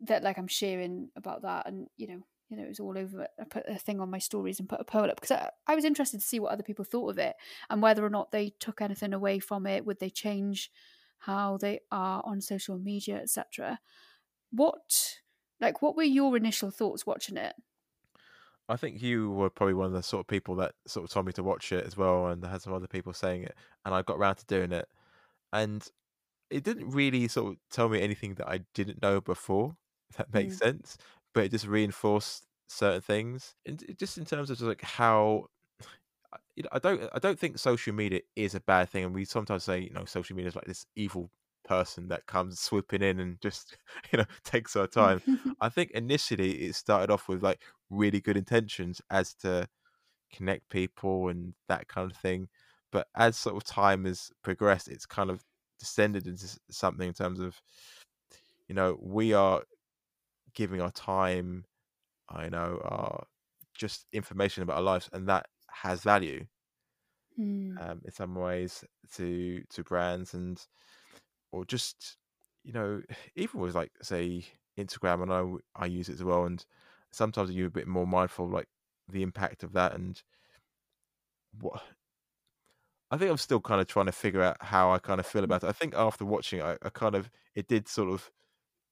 that like I'm sharing about that, and you know, you know, it was all over. I put a thing on my stories and put a poll up because I, I was interested to see what other people thought of it and whether or not they took anything away from it. Would they change how they are on social media, etc. What, like, what were your initial thoughts watching it? I think you were probably one of the sort of people that sort of told me to watch it as well, and I had some other people saying it, and I got around to doing it, and it didn't really sort of tell me anything that I didn't know before if that makes mm. sense. But it just reinforced certain things, and just in terms of just like how you know, I don't I don't think social media is a bad thing, and we sometimes say you know social media is like this evil person that comes swooping in and just you know takes our time. I think initially it started off with like really good intentions as to connect people and that kind of thing, but as sort of time has progressed, it's kind of descended into something in terms of you know we are giving our time, I know, our just information about our lives, and that has value mm. um, in some ways to to brands and or just you know even with like say Instagram, and I I use it as well, and sometimes you're a bit more mindful, like the impact of that and what. I think I'm still kind of trying to figure out how I kind of feel about it. I think after watching it, I, I kind of it did sort of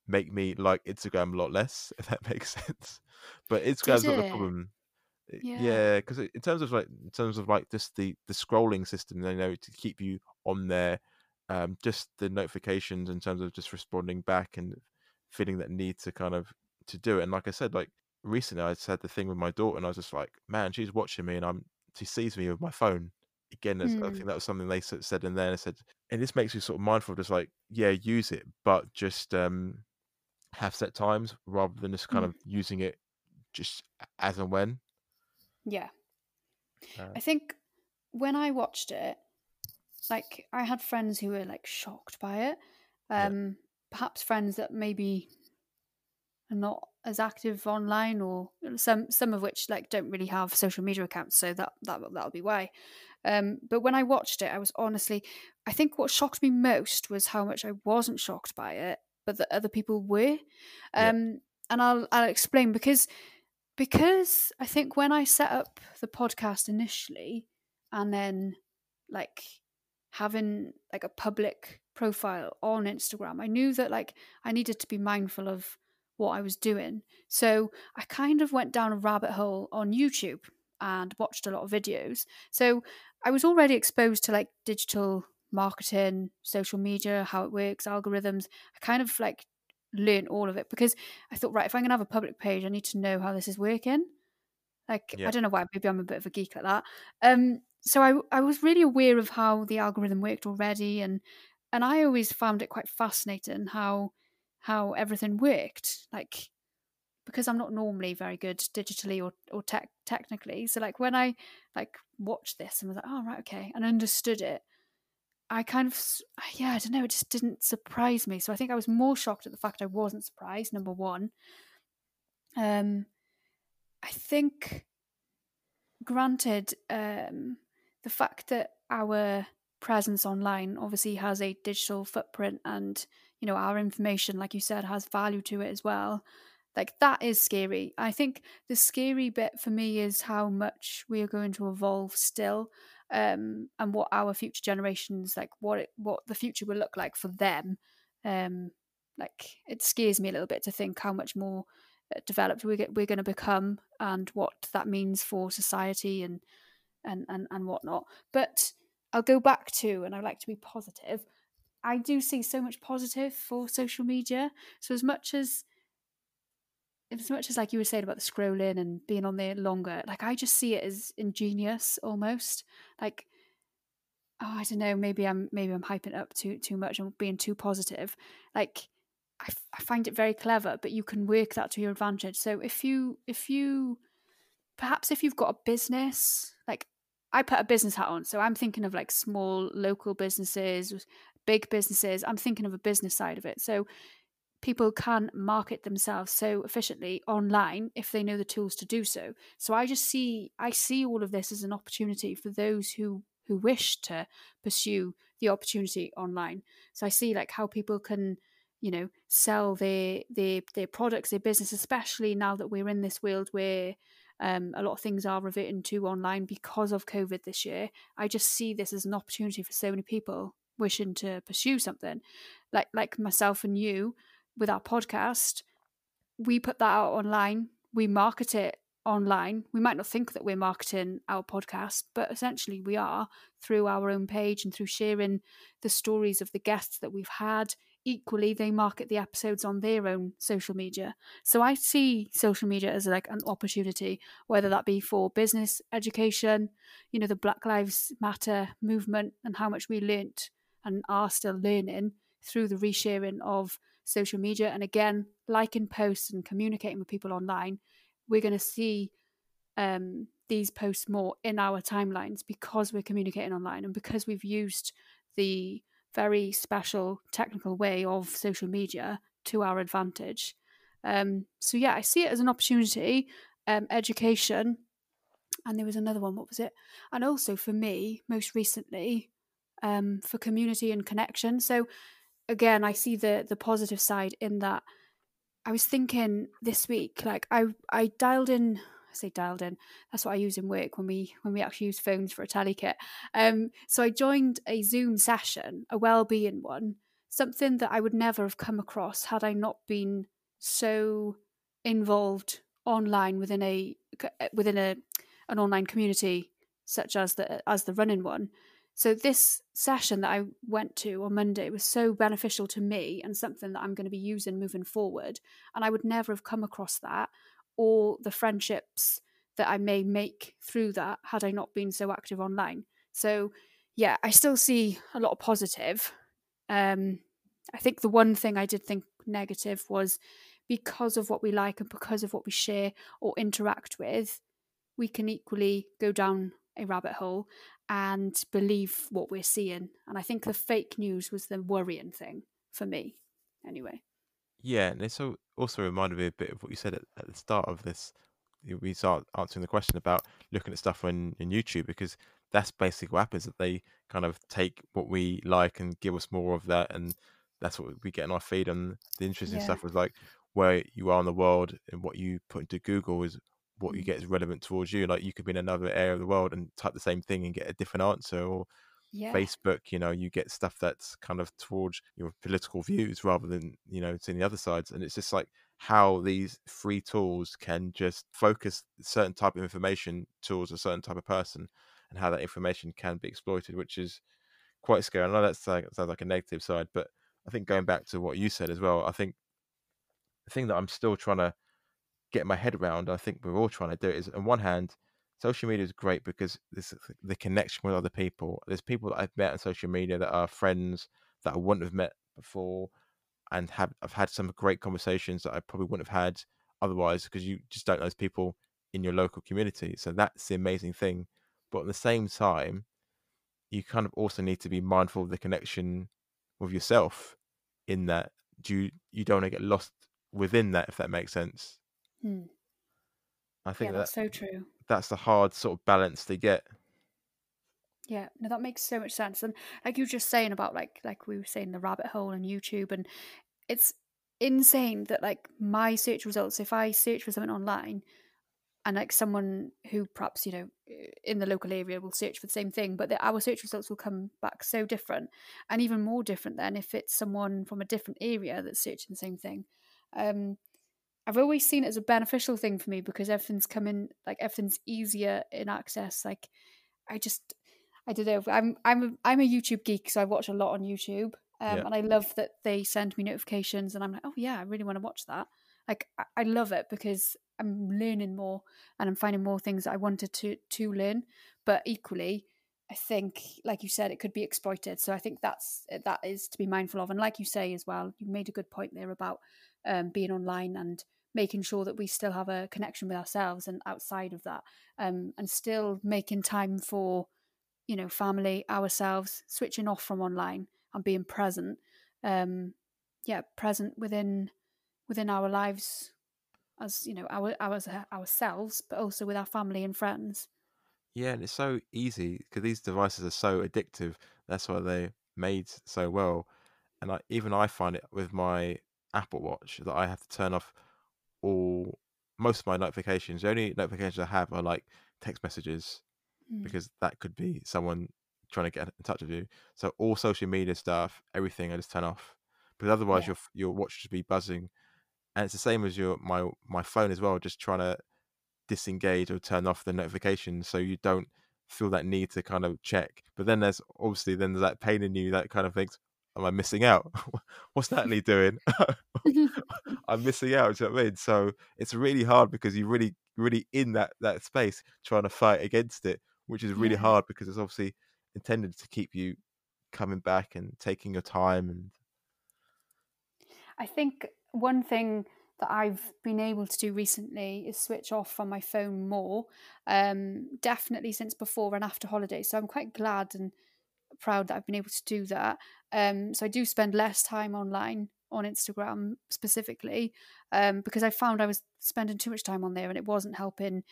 make me like Instagram a lot less, if that makes sense. But Instagram's not the problem. Eh, yeah, because yeah, in terms of like in terms of like just the the scrolling system, they know to keep you on there. Um, just the notifications in terms of just responding back and feeling that need to kind of to do it. And like I said, like recently I said the thing with my daughter, and I was just like, man, she's watching me, and I'm she sees me with my phone. Again, mm. I think hmm. that was something they said in there. And I said, and this makes me sort of mindful, of just like, yeah, use it, but just um have set times rather than just kind mm. of using it just as and when. Yeah. Uh, I think when I watched it, like I had friends who were like shocked by it. Um, yeah. Perhaps friends that maybe are not as active online, or some some of which like don't really have social media accounts, so that that that'll be why. Um, but when I watched it, I was honestly, I think what shocked me most was how much I wasn't shocked by it, but that other people were. Um, yeah. And I'll I'll explain because because I think when I set up the podcast initially, and then like having like a public profile on Instagram, I knew that like I needed to be mindful of what I was doing. So I kind of went down a rabbit hole on YouTube and watched a lot of videos. So I was already exposed to like digital marketing, social media, how it works, algorithms. I kind of like learned all of it because I thought, right, if I'm gonna have a public page, I need to know how this is working. Like yeah. I don't know why, maybe I'm a bit of a geek like that. Um, so I I was really aware of how the algorithm worked already, and and I always found it quite fascinating how how everything worked. Like because I'm not normally very good digitally or or tech technically, so like when I like watched this and was like, oh right, okay, and understood it, I kind of, yeah, I don't know, it just didn't surprise me. So I think I was more shocked at the fact I wasn't surprised, number one. Um, I think, granted, um, the fact that our presence online obviously has a digital footprint and, you know, our information, like you said, has value to it as well. Like that is scary. I think the scary bit for me is how much we are going to evolve still um, and what our future generations like what it, what the future will look like for them um, like it scares me a little bit to think how much more uh, developed we get, we're going to become and what that means for society and and and, and whatnot but i'll go back to and i like to be positive i do see so much positive for social media so as much as as much as like you were saying about the scrolling and being on there longer, like I just see it as ingenious almost. Like oh, I don't know, maybe I'm maybe I'm hyping up too too much and being too positive. Like I, f- I find it very clever, but you can work that to your advantage. So if you if you perhaps if you've got a business, I put a business hat on, so I'm thinking of like small local businesses, big businesses. I'm thinking of a business side of it. So people can market themselves so efficiently online if they know the tools to do so. So I just see I see all of this as an opportunity for those who who wish to pursue the opportunity online. So I see like how people can you know sell their their their products their business especially now that we're in this world where um, a lot of things are reverting to online because of covid this year i just see this as an opportunity for so many people wishing to pursue something like like myself and you with our podcast, we put that out online, we market it online. We might not think that we're marketing our podcast, but essentially we are through our own page and through sharing the stories of the guests that we've had. Equally, they market the episodes on their own social media. So I see social media as like an opportunity, whether that be for business education, you know, the Black Lives Matter movement and how much we learnt and are still learning through the resharing of social media and again liking posts and communicating with people online we're going to see um, these posts more in our timelines because we're communicating online and because we've used the very special technical way of social media to our advantage. Um, so yeah i see it as an opportunity um, education and there was another one what was it? And also for me most recently um, for community and connection. So again, I see the the positive side in that. I was thinking this week, like I I dialed in. I say dialed in. That's what I use in work when we when we actually use phones for a tally kit. Um, so I joined a Zoom session, a well-being one, something that I would never have come across had I not been so involved online within a within a an online community such as the as the running one. So this session that I went to on Monday was so beneficial to me and something that I'm going to be using moving forward. And I would never have come across that or the friendships that I may make through that had I not been so active online. So yeah, I still see a lot of positive. Um, I think the one thing I did think negative was because of what we like and because of what we share or interact with, we can equally go down a rabbit hole and believe what we're seeing. And I think the fake news was the worrying thing for me, anyway. Yeah, and it's also reminded me a bit of what you said at, at the start of this. We start answering the question about looking at stuff on in YouTube because that's basically what happens. That they kind of take what we like and give us more of that, and that's what we get in our feed. And the interesting yeah. stuff was like where you are in the world and what you put into Google is what you mm. get is relevant towards you. Like you could be in another area of the world and type the same thing and get a different answer. Or yeah. Facebook, you know, you get stuff that's kind of towards your political views rather than you know seeing the other sides. And it's just like how these free tools can just focus certain type of information towards a certain type of person, and how that information can be exploited, which is quite scary. I know that sounds like a negative side, but I think going back to what you said as well, I think the thing that I'm still trying to get my head around, I think we're all trying to do it, is on one hand, social media is great because this the connection with other people. There's people that I've met on social media that are friends that I wouldn't have met before, and have I've had some great conversations that I probably wouldn't have had otherwise because you just don't know those people in your local community. So that's the amazing thing. But at the same time, you kind of also need to be mindful of the connection with yourself in that you you don't want to get lost within that if that makes sense Hmm. I think yeah, that's that so true. That's the hard sort of balance to get. Yeah, no, that makes so much sense. And like you were just saying about like like we were saying the rabbit hole and YouTube, and it's insane that like my search results, if I search for something online, and like someone who perhaps you know in the local area will search for the same thing, but the, our search results will come back so different, and even more different than if it's someone from a different area that's searching the same thing. Um, I've always seen it as a beneficial thing for me because everything's coming like everything's easier in access. Like I just I don't know. I'm I'm a, I'm a YouTube geek, so I watch a lot on YouTube, um, yeah. and I love that they send me notifications, and I'm like, oh yeah, I really want to watch that. Like I, I love it because I'm learning more and I'm finding more things that I wanted to to learn. But equally, I think, like you said, it could be exploited. So I think that's that is to be mindful of. And like you say as well, you made a good point there about um, being online and making sure that we still have a connection with ourselves and outside of that um, and still making time for you know family ourselves switching off from online and being present um yeah present within within our lives as you know our, our ourselves but also with our family and friends. Yeah and it's so easy because these devices are so addictive that's why they're made so well and I, even i find it with my apple watch that i have to turn off all most of my notifications. The only notifications I have are like text messages mm. because that could be someone trying to get in touch with you. So all social media stuff, everything, I just turn off because otherwise yeah. your your watch should be buzzing, and it's the same as your my my phone as well. Just trying to disengage or turn off the notifications so you don't feel that need to kind of check. But then there's obviously then there's that pain in you that kind of thinks, am I missing out? What's Natalie doing? I'm missing out. Do you know what I mean? So it's really hard because you're really, really in that that space trying to fight against it, which is really yeah. hard because it's obviously intended to keep you coming back and taking your time. And I think one thing that I've been able to do recently is switch off from my phone more. Um, definitely since before and after holidays. So I'm quite glad and proud that I've been able to do that. Um, so I do spend less time online on Instagram specifically um, because I found I was spending too much time on there and it wasn't helping.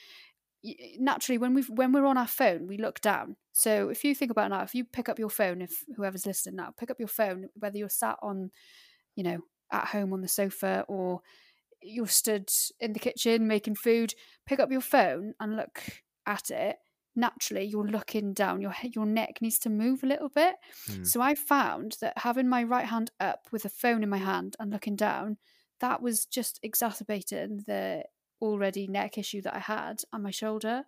Naturally, when we when we're on our phone, we look down. So if you think about now, if you pick up your phone, if whoever's listening now, pick up your phone, whether you're sat on, you know, at home on the sofa or you're stood in the kitchen making food, pick up your phone and look at it, naturally you're looking down. Your your neck needs to move a little bit. Mm. So I found that having my right hand up with a phone in my hand and looking down, that was just exacerbating the already neck issue that I had on my shoulder.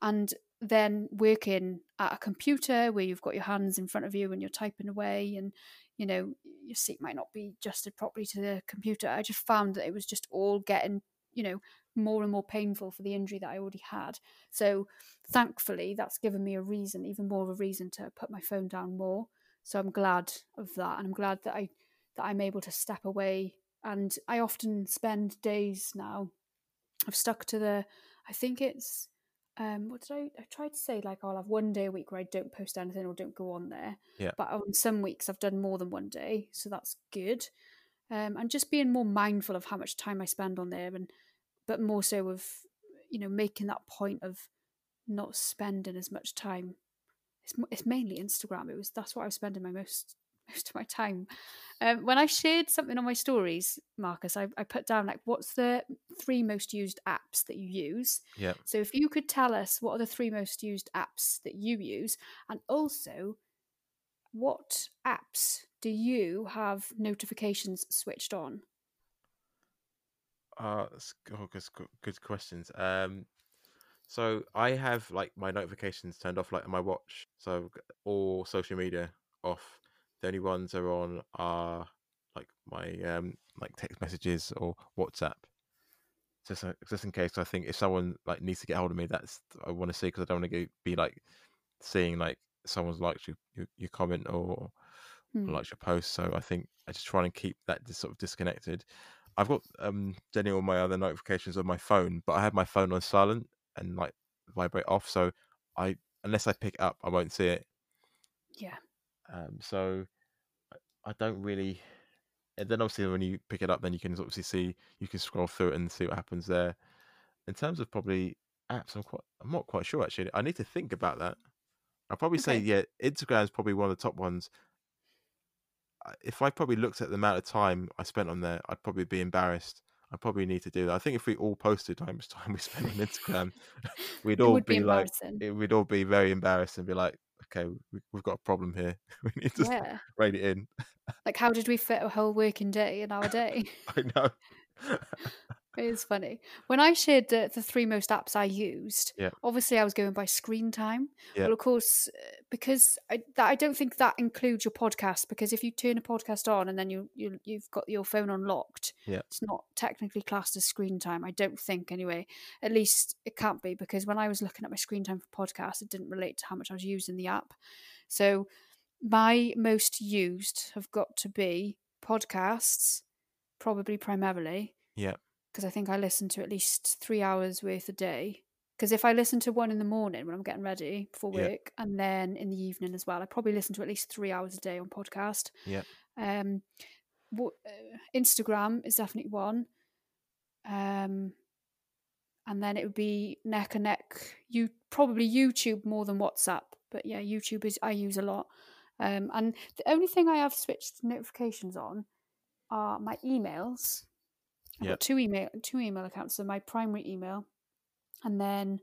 And then working at a computer where you've got your hands in front of you and you're typing away and you know your seat might not be adjusted properly to the computer i just found that it was just all getting you know more and more painful for the injury that i already had so thankfully that's given me a reason even more of a reason to put my phone down more so i'm glad of that and i'm glad that i that i'm able to step away and i often spend days now i've stuck to the i think it's um what did I I tried to say like I'll have one day a week where I don't post anything or don't go on there. Yeah. But on some weeks I've done more than one day, so that's good. Um and just being more mindful of how much time I spend on there and but more so of you know making that point of not spending as much time. It's it's mainly Instagram. It was that's what I was spending my most most of my time. Um, when I shared something on my stories, Marcus, I, I put down like, what's the three most used apps that you use? Yeah. So if you could tell us what are the three most used apps that you use, and also what apps do you have notifications switched on? Uh, oh, good, good questions. Um, so I have like my notifications turned off, like on my watch. So all social media off. The only ones are on are like my um like text messages or WhatsApp. Just uh, just in case, I think if someone like needs to get hold of me, that's I want to see because I don't want to be like seeing like someone's liked your your, your comment or, Hmm. or liked your post. So I think I just try and keep that dis- sort of disconnected. I've got um generally all my other notifications on my phone, but I have my phone on silent and like vibrate off. So I unless I pick it up, I won't see it. Yeah. Um, so I- don't really. And then obviously when you pick it up, then you can obviously see you can scroll through it and see what happens there. In terms of probably apps, I'm quite I'm not quite sure actually. I need to think about that. I'll probably say yeah, Instagram is probably one of the top ones. If I probably looked at the amount of time I spent on there, I'd probably be embarrassed. I probably need to do that. I think if we all posted how much time we spent on Instagram, we'd all be be like, it, we'd all be very embarrassed and be like, okay, we, we've got a problem here. we need to Yeah. rein it in. Like, how did we fit a whole working day in our day? I know. It is funny. When I shared the, the three most apps I used, Yeah. obviously I was going by screen time. Yeah. Well, of course, uh, because I, that, I don't think that includes your podcast. Because if you turn a podcast on and then you, you you've got your phone unlocked, Yeah. it's not technically classed as screen time. I don't think anyway. At least it can't be because when I was looking at my screen time for podcasts, it didn't relate to how much I was using the app. So my most used have got to be podcasts, probably primarily Yeah. Because I think I listen to at least three hours worth a day. Because if I listen to one in the morning when I'm getting ready for Yeah. work, and then in the evening as well, I probably listen to at least three hours a day on podcast. Yeah. Um, what, uh, Instagram is definitely one. Um, and then it would be neck and neck. You probably YouTube more than WhatsApp, but yeah, YouTube is I use a lot. Um, and the only thing I have switched notifications on are my emails. I've Yeah. got two email two email accounts. So my primary email, and then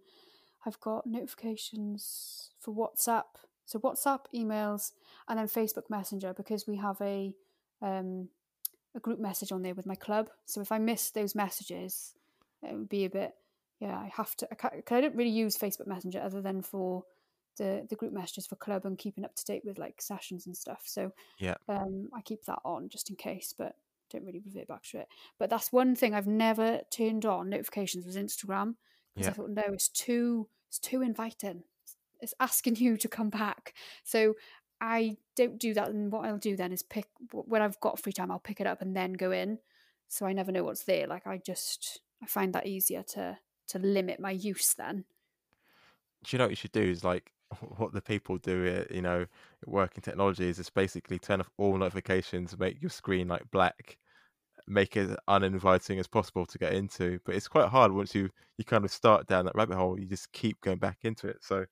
I've got notifications for WhatsApp. So WhatsApp, emails, and then Facebook Messenger because we have a um, a group message on there with my club. So if I miss those messages, it would be a bit. Yeah, I have to. I, can't, 'cause I don't really use Facebook Messenger other than for the the group messages for club and keeping up to date with like sessions and stuff. So Yeah. um, I keep that on just in case, but don't really revert back to it. But that's one thing I've never turned on notifications was Instagram because Yeah. I thought no, it's too it's too inviting. It's asking you to come back. So I don't do that. And what I'll do then is pick when I've got free time, I'll pick it up and then go in. So I never know what's there. Like I just I find that easier to to limit my use then. Do you know what you should do? Is like what the people do at you know work in technology is just basically turn off all notifications, make your screen like black, make it uninviting as possible to get into. But it's quite hard once you you kind of start down that rabbit hole. You just keep going back into it. So,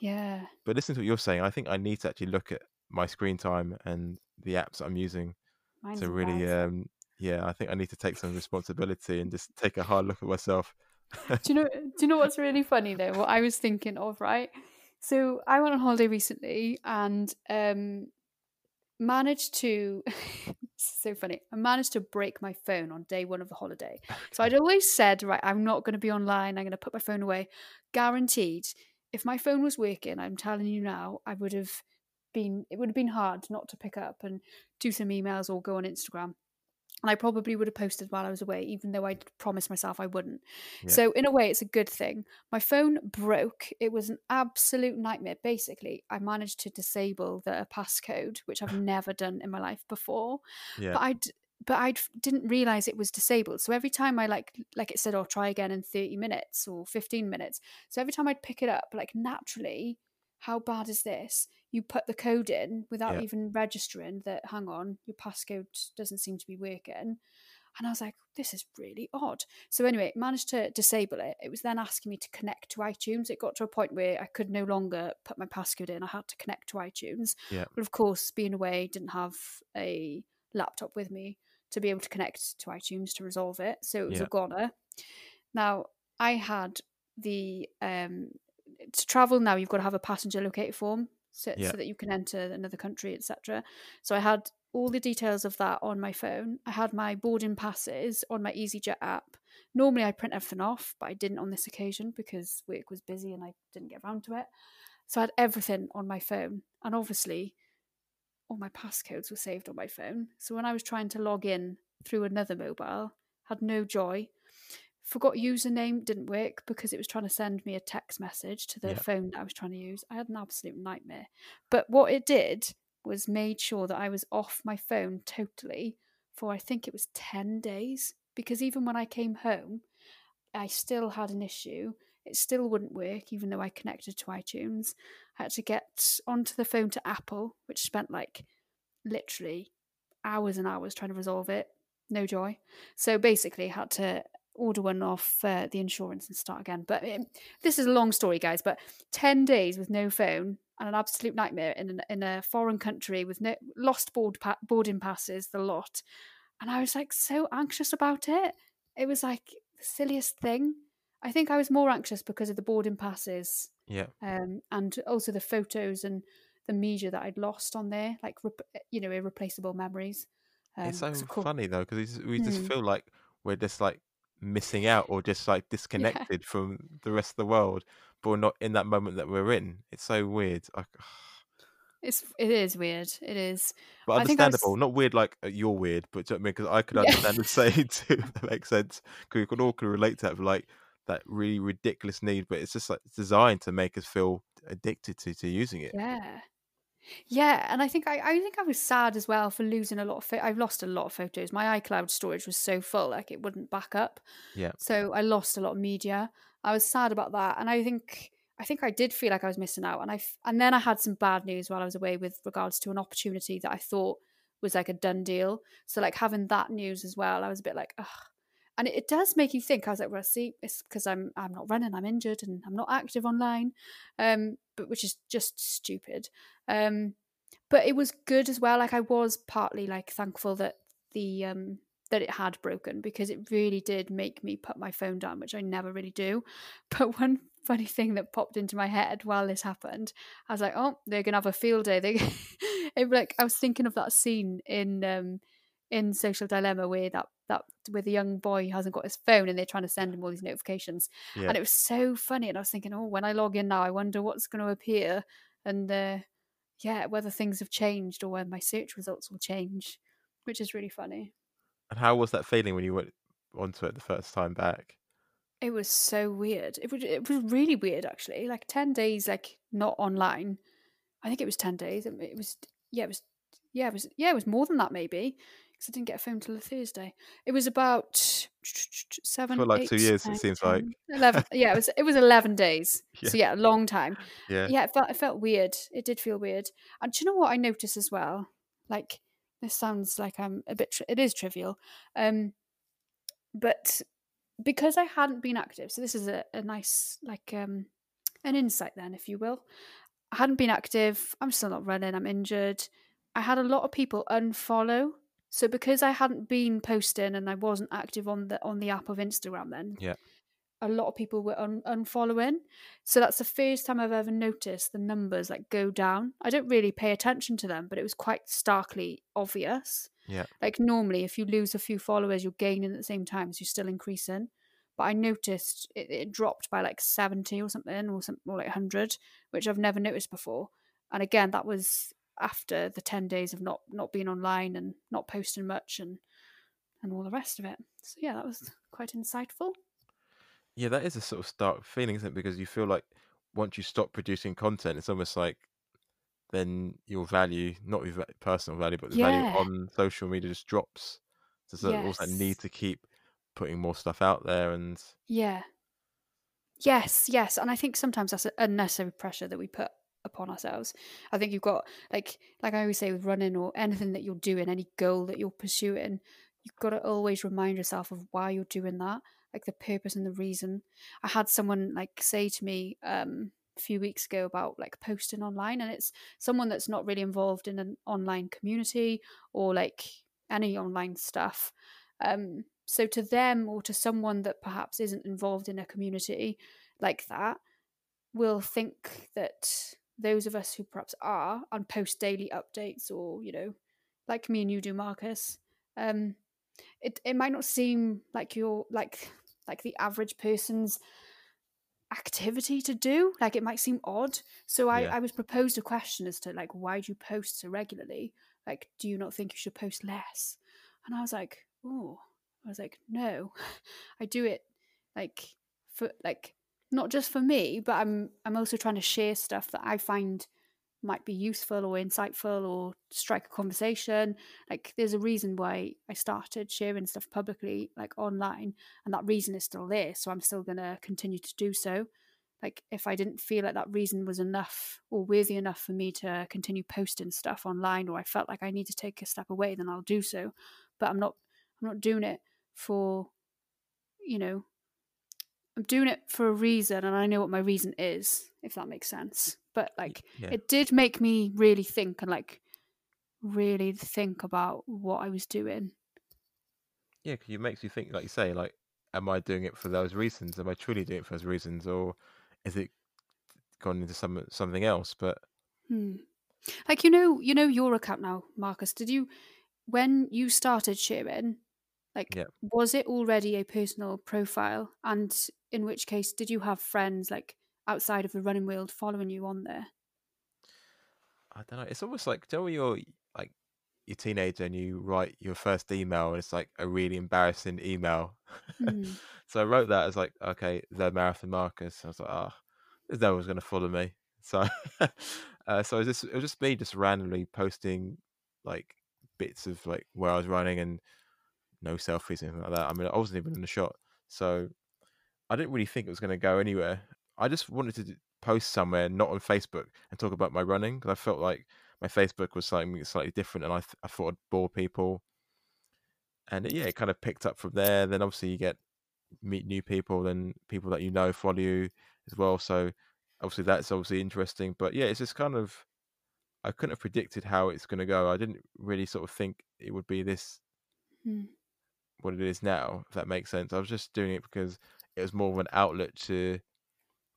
Yeah. but listen to what you're saying. I think I need to actually look at my screen time and the apps I'm using Mine's to really um Yeah, I think I need to take some responsibility and just take a hard look at myself. do you know? Do you know what's really funny though? What I was thinking of, right? So I went on holiday recently and um, managed to. so funny. I managed to break my phone on day one of the holiday. So I'd always said, right, I'm not going to be online. I'm going to put my phone away. Guaranteed. If my phone was working, I'm telling you now, I would have been. It would have been hard not to pick up and do some emails or go on Instagram and I probably would have posted while I was away, even though I promised myself I wouldn't. Yeah. So, in a way, it's a good thing. My phone broke. It was an absolute nightmare. Basically, I managed to disable the uh, passcode, which I've never done in my life before. Yeah. But I but I didn't realize it was disabled. So every time I like like it said, "I'll oh, try again in thirty minutes or fifteen minutes." So every time I'd pick it up, like naturally, how bad is this? You put the code in without yeah. even registering that hang on your passcode doesn't seem to be working. And i was like this is really odd. So anyway managed to disable it. It was then asking me to connect to itunes. It got to a point where i could no longer put my passcode in. I had to connect to itunes. Yeah. but of course being away didn't have a laptop with me to be able to connect to itunes to resolve it. So it was yeah. a goner. Now i had the um to travel now you've got to have a passenger locator form so, yeah. so that you can enter another country, etc. So I had all the details of that on my phone. I had my boarding passes on my EasyJet app. Normally I print everything off, but I didn't on this occasion because work was busy and I didn't get around to it. So I had everything on my phone. And obviously, all my passcodes were saved on my phone. So when I was trying to log in through another mobile, had no joy forgot username didn't work because it was trying to send me a text message to the yeah. phone that I was trying to use. I had an absolute nightmare. But what it did was made sure that I was off my phone totally for I think it was 10 days because even when I came home, I still had an issue. It still wouldn't work even though I connected to iTunes. I had to get onto the phone to Apple, which spent like literally hours and hours trying to resolve it. No joy. So basically, I had to order one off uh, the insurance and start again. But it, this is a long story, guys. But ten days with no phone and an absolute nightmare in an, in a foreign country with no lost board pa- boarding passes, the lot, and I was like so anxious about it. It was like the silliest thing. I think I was more anxious because of the boarding passes, yeah, um, and also the photos and the media that I'd lost on there, like you know, irreplaceable memories. Um, it's so funny though because we just mm. feel like we're just like missing out or just like disconnected yeah. from the rest of the world, but we're not in that moment that we're in. It's so weird. I, it's it is weird. It is, but understandable. Was... Not weird like uh, you're weird, but you know I mean? Because I could understand yeah. the saying too. That makes sense. Because we could all can relate to that. Like that really ridiculous need, but it's just like it's designed to make us feel addicted to to using it. Yeah, yeah, and I think I, I think I was sad as well for losing a lot of. Fo- I've lost a lot of photos. My iCloud storage was so full, like it wouldn't back up. Yeah. So I lost a lot of media. I was sad about that, and I think I think I did feel like I was missing out. And I and then I had some bad news while I was away with regards to an opportunity that I thought was like a done deal. So like having that news as well, I was a bit like, ugh. And it, it does make you think. I was like, well, see, it's because I'm I'm not running, I'm injured, and I'm not active online, um, but which is just stupid. Um, but it was good as well. Like I was partly like thankful that the um that it had broken because it really did make me put my phone down, which I never really do. But one funny thing that popped into my head while this happened, I was like, oh, they're gonna have a field day. They, like I was thinking of that scene in um in Social Dilemma where that that with a young boy who hasn't got his phone and they're trying to send him all these notifications, yeah. and it was so funny. And I was thinking, oh, when I log in now, I wonder what's going to appear. And uh, yeah, whether things have changed or whether my search results will change, which is really funny. And how was that feeling when you went onto it the first time back? It was so weird. It was it was really weird actually. Like ten days, like not online. I think it was ten days. It was yeah, it was yeah, it was yeah, it was more than that maybe because I didn't get a phone till the Thursday. It was about seven. For like eight, two years, nine, it seems 10, like eleven. yeah, it was. It was eleven days. Yeah. So yeah, a long time. Yeah, yeah. It felt it felt weird. It did feel weird. And do you know what I noticed as well? Like this sounds like I'm a bit. Tri- it is trivial, um, but because I hadn't been active, so this is a, a nice like um an insight then, if you will. I hadn't been active. I'm still not running. I'm injured. I had a lot of people unfollow So because I hadn't been posting and I wasn't active on the on the app of Instagram then, Yeah. a lot of people were un- unfollowing. So that's the first time I've ever noticed the numbers like go down. I don't really pay attention to them, but it was quite starkly obvious. Yeah. Like normally, if you lose a few followers, you're gaining at the same time as you're still increasing. But I noticed it, it dropped by like 70 or something, or something more like 100, which I've never noticed before. And again, that was after the 10 days of not not being online and not posting much and and all the rest of it. So yeah, that was quite insightful. Yeah, that is a sort of stark feeling, isn't it? Because you feel like once you stop producing content, it's almost like then your value, not your personal value, but the value on social media just drops. So there's that- also need to keep putting more stuff out there, and Yeah. Yes, yes. And I think sometimes that's an unnecessary pressure that we put upon ourselves. I think you've got like like I always say with running or anything that you're doing, any goal that you're pursuing, you've got to always remind yourself of why you're doing that, like the purpose and the reason. I had someone like say to me um a few weeks ago about like posting online and it's someone that's not really involved in an online community or like any online stuff. Um so to them or to someone that perhaps isn't involved in a community like that will think that those of us who perhaps are and post daily updates or you know like me and you do marcus um it, it might not seem like you're like like the average person's activity to do like it might seem odd. So i Yeah. i was proposed a question as to like why do you post so regularly? Like do you not think you should post less? And i was like oh i was like no. I do it like for like not just for me but i'm i'm also trying to share stuff that i find might be useful or insightful or strike a conversation. Like there's a reason why i started sharing stuff publicly like online and that reason is still there so i'm still to continue to do so. Like if i didn't feel like that reason was enough or worthy enough for me to continue posting stuff online or i felt like i need to take a step away then i'll do so. But i'm not i'm not doing it for you know i'm doing it for a reason and i know what my reason is if that makes sense but like yeah, it did make me really think and like really think about what I was doing. Yeah, because it makes you think, like you say, like, am I doing it for those reasons? Am I truly doing it for those reasons, or is it gone into some something else? But Hmm. Like you know, you know your account now, Marcus. Did you when you started sharing? Like, Yeah. was it already a personal profile? And in which case, did you have friends like outside of the running world following you on there? I don't know. It's almost like, do you know you're like you're teenager and you write your first email, and it's like a really embarrassing email. Hmm. so I wrote that as like, okay, the marathon Marcus. I was like, ah, there's no one's gonna follow me. So, uh, so it was just it was just me just randomly posting like bits of like where I was running and no selfies anything like that. I mean, I wasn't even in the shot, so I didn't really think it was going to go anywhere. I just wanted to post somewhere, not on Facebook, and talk about my running because I felt like my Facebook was something slightly different, and I th- I thought I'd bore people. And yeah, it kind of picked up from there. Then obviously you get meet new people, then people that you know follow you as well. So obviously that's obviously interesting. But yeah, it's just kind of I couldn't have predicted how it's going to go. I didn't really sort of think it would be this Hmm. What it is now, if that makes sense. I was just doing it because it was more of an outlet to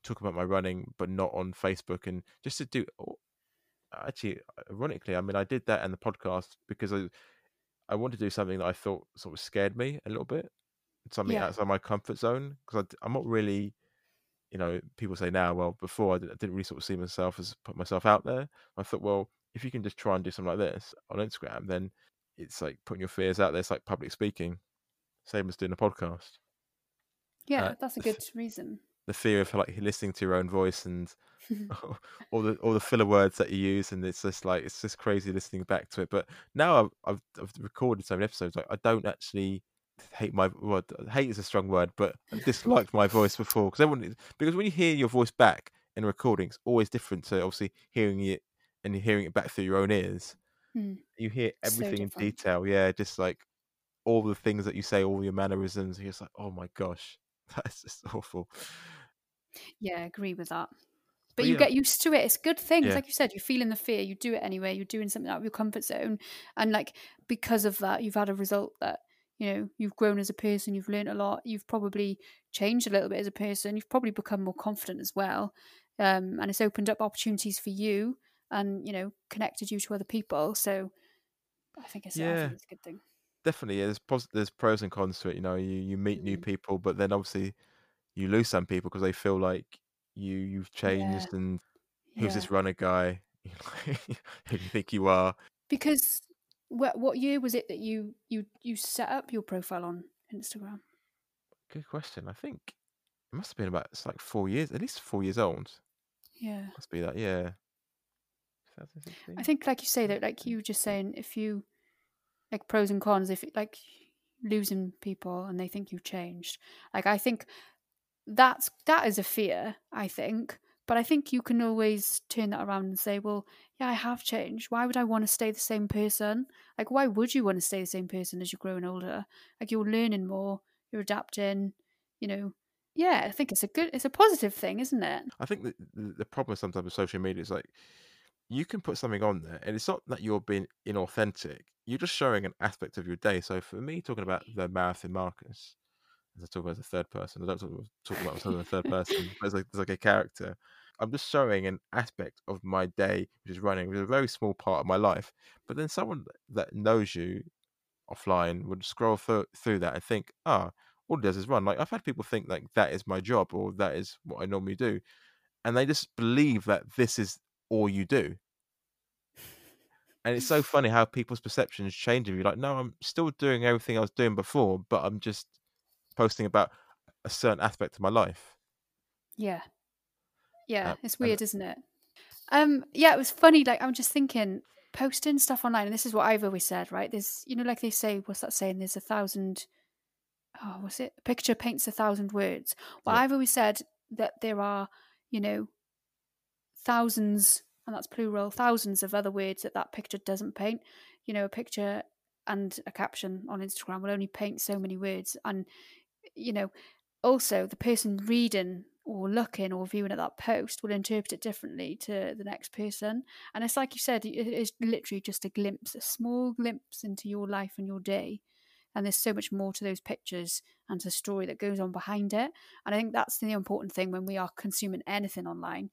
talk about my running, but not on Facebook and just to do. oh, Actually, ironically, I mean, I did that and the podcast because I I wanted to do something that I thought sort of scared me a little bit, something Yeah. outside my comfort zone because I'm not really, you know, people say now, well, before I didn't really sort of see myself as put myself out there. I thought, well, if you can just try and do something like this on Instagram, then it's like putting your fears out there. It's like public speaking, same as doing a podcast. Yeah, Uh, that's a good reason. The fear of like listening to your own voice and all the all the filler words that you use, and it's just like it's just crazy listening back to it. But now I've I've, I've recorded so many episodes, like I don't actually hate my well, hate is a strong word, but I disliked my voice before because everyone because when you hear your voice back in a recording, it's always different to obviously hearing it and hearing it back through your own ears. Hmm. You hear So everything in detail, yeah, just like all the things that you say, all your mannerisms. You're just like, oh my gosh, that's just awful. Yeah, I agree with that. but Well, you yeah. get used to it. It's a good thing. It's Yeah. like you said, you're feeling the fear, you do it anyway, you're doing something out of your comfort zone. And like because of that, you've had a result that, you know, you've grown as a person, you've learned a lot, you've probably changed a little bit as a person, you've probably become more confident as well. Um, and it's opened up opportunities for you and, you know, connected you to other people. So I think it's, I Yeah. think it's a good thing. Definitely. Yeah, there's pos- there's pros and cons to it. You know, you you meet new Mm. people, but then obviously you lose some people because they feel like you you've Yeah. changed and who's Yeah. this runner guy? Who do you think you are? Because what what year was it that you you you set up your profile on Instagram? Good question. I think it must have been about it's like four years, at least four years old. Yeah. Must be that, yeah. I think like you say that like you were just saying if you like pros and cons if like losing people and they think you've changed. Like I think that's that is a fear, I think. But I think you can always turn that around and say, well, yeah, I have changed. Why would I want to stay the same person? Like, why would you want to stay the same person as you're growing older? Like, you're learning more, you're adapting, you know. Yeah, I think it's a good, it's a positive thing, isn't it? I think the, the problem sometimes with social media is like you can put something on there, and it's not that you're being inauthentic. You're just showing an aspect of your day. So for me, talking about the marathon Marcus, as I talk about as a third person, I don't talk, about myself in the third person, as like, as like a character. I'm just showing an aspect of my day, which is running, which is a very small part of my life. But then someone that knows you offline would scroll through, through that and think, ah, all it does is run. Like I've had people think like that is my job or that is what I normally do, and they just believe that this is all you do. And it's so funny how people's perceptions change of you. Like, no, I'm still doing everything I was doing before, but I'm just posting about a certain aspect of my life. Yeah. Yeah, Uh, it's and- weird, isn't it? Um, yeah, it was funny. Like I'm just thinking, posting stuff online, and this is what I've always said, right? There's, you know, like they say, what's that saying? There's a thousand. Oh, what's it? A picture paints a thousand words. Well, Yeah. I've always said that there are, you know, thousands, and that's plural, thousands of other words that that picture doesn't paint. You know, a picture and a caption on Instagram will only paint so many words, and you know, also the person reading or looking or viewing at that post will interpret it differently to the next person. And it's like you said, it is literally just a glimpse, a small glimpse into your life and your day. And there's so much more to those pictures and to the story that goes on behind it. And I think that's the important thing when we are consuming anything online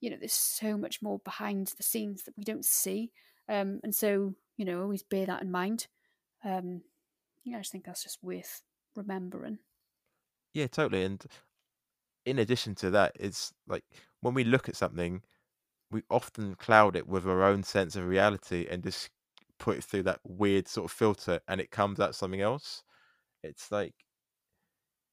you know, there's so much more behind the scenes that we don't see. Um, and so, you know, always bear that in mind. Um, yeah, I just think that's just worth remembering. Yeah, totally. And in addition to that, it's like when we look at something, we often cloud it with our own sense of reality and just put it through that weird sort of filter and it comes out something else. It's like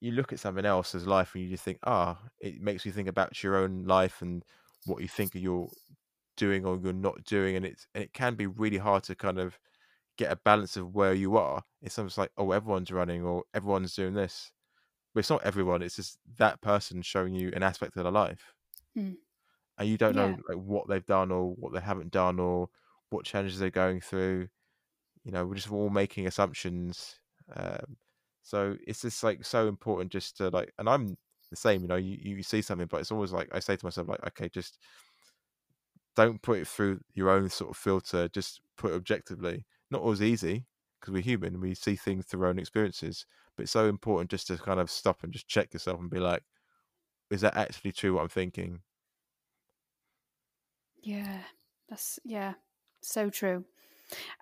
you look at something else's life and you just think, ah, it makes you think about your own life and what you think you're doing or you're not doing. And it's and it can be really hard to kind of get a balance of where you are. It's almost like, oh, everyone's running or everyone's doing this. But it's not everyone, it's just that person showing you an aspect of their life. Mm. And you don't know like what they've done or what they haven't done or what challenges they're going through. You know, we're just all making assumptions. Um, so it's just like so important just to like and I'm the same, you know, you, you see something, but it's always like I say to myself, like, okay, just don't put it through your own sort of filter, just put it objectively. Not always easy because we're human, we see things through our own experiences, but it's so important just to kind of stop and just check yourself and be like, is that actually true what I'm thinking? Yeah, that's yeah, so true.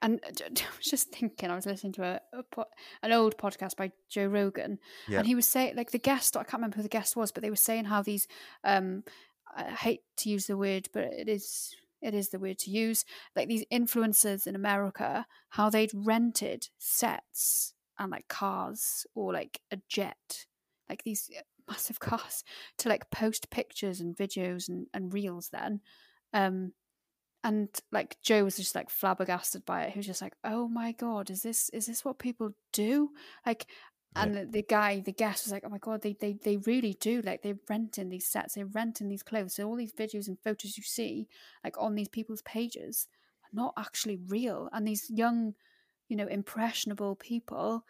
And I was just thinking, I was listening to a, a po- an old podcast by Joe Rogan, Yeah. and he was saying, like the guest, I can't remember who the guest was, but they were saying how these, um, I hate to use the word, but it is it is the word to use, like these influencers in America, how they'd rented sets and like cars or like a jet, like these uh, massive cars to like post pictures and videos and, and reels then um and like joe was just like flabbergasted by it. He was just like oh my god is this is this what people do? Like Yeah. and the, the guy the guest was like oh my god they, they they really do like they're renting these sets they're renting these clothes. So all these videos and photos you see like on these people's pages are not actually real. And these young you know impressionable people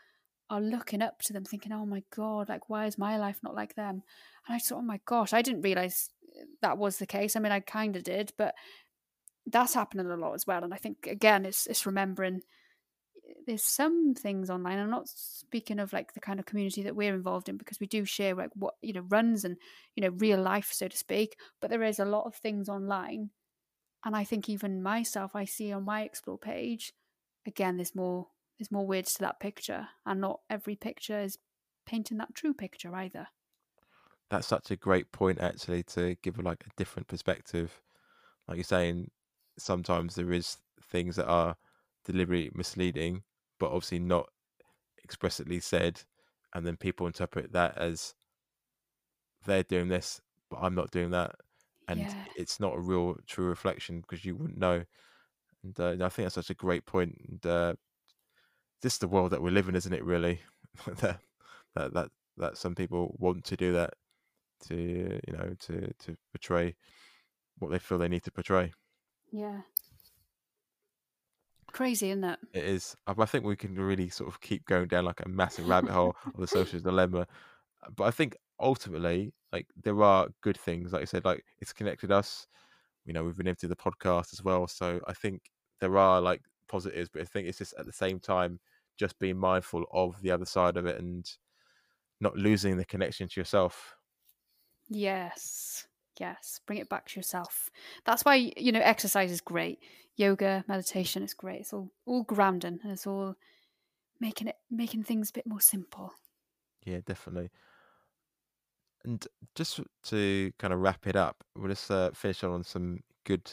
are looking up to them thinking oh my god like why is my life not like them? And i thought oh my gosh i didn't realize uh, that was the case. I mean, I kind of did, but that's happening a lot as well. And I think again, it's it's remembering eh, there's some things online. I'm not speaking of like the kind of community that we're involved in because we do share like what you know runs and you know real life, so to speak. But there is a lot of things online, and I think even myself, I see on my explore page, again, there's more there's more words to that picture, and not every picture is painting that true picture either. That's such a great point, actually, to give like a different perspective. Like you're saying, sometimes there is things that are deliberately misleading, but obviously not explicitly said, and then people interpret that as they're doing this, but I'm not doing that, and Yeah. it's not a real true reflection because you wouldn't know. And uh, I think that's such a great point. And uh, this is the world that we live in, isn't it? Really, that that that that some people want to do that to you know to to portray what they feel they need to portray. Yeah. Crazy, isn't it? It is. I I think we can really sort of keep going down like a massive rabbit hole of the social dilemma. But I think ultimately, like there are good things. Like I said, like it's connected us. You know, we've been able to do the podcast as well. So I think there are like positives, but I think it's just at the same time just being mindful of the other side of it and not losing the connection to yourself. Yes. Yes. Bring it back to yourself. That's why, you know, exercise is great. Yoga, meditation is great. It's all all grounding and it's all making it making things a bit more simple. Yeah, definitely. And just to kind of wrap it up, we'll just uh, finish on some good,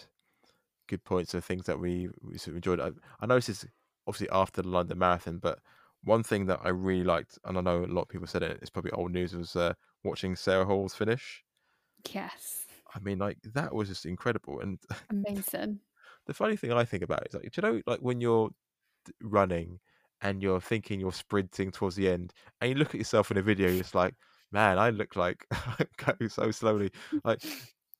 good points of things that we, we sort of enjoyed. I, I know this is obviously after the London Marathon, but one thing that I really liked, and I know a lot of people said it, it's probably old news, was uh, watching Sarah Hall's finish. Yes. I mean, like that was just incredible. And Amazing. the funny thing I think about it is like, do you know, like when you're running and you're thinking you're sprinting towards the end, and you look at yourself in a video, you're like, man, I look like going so slowly. Like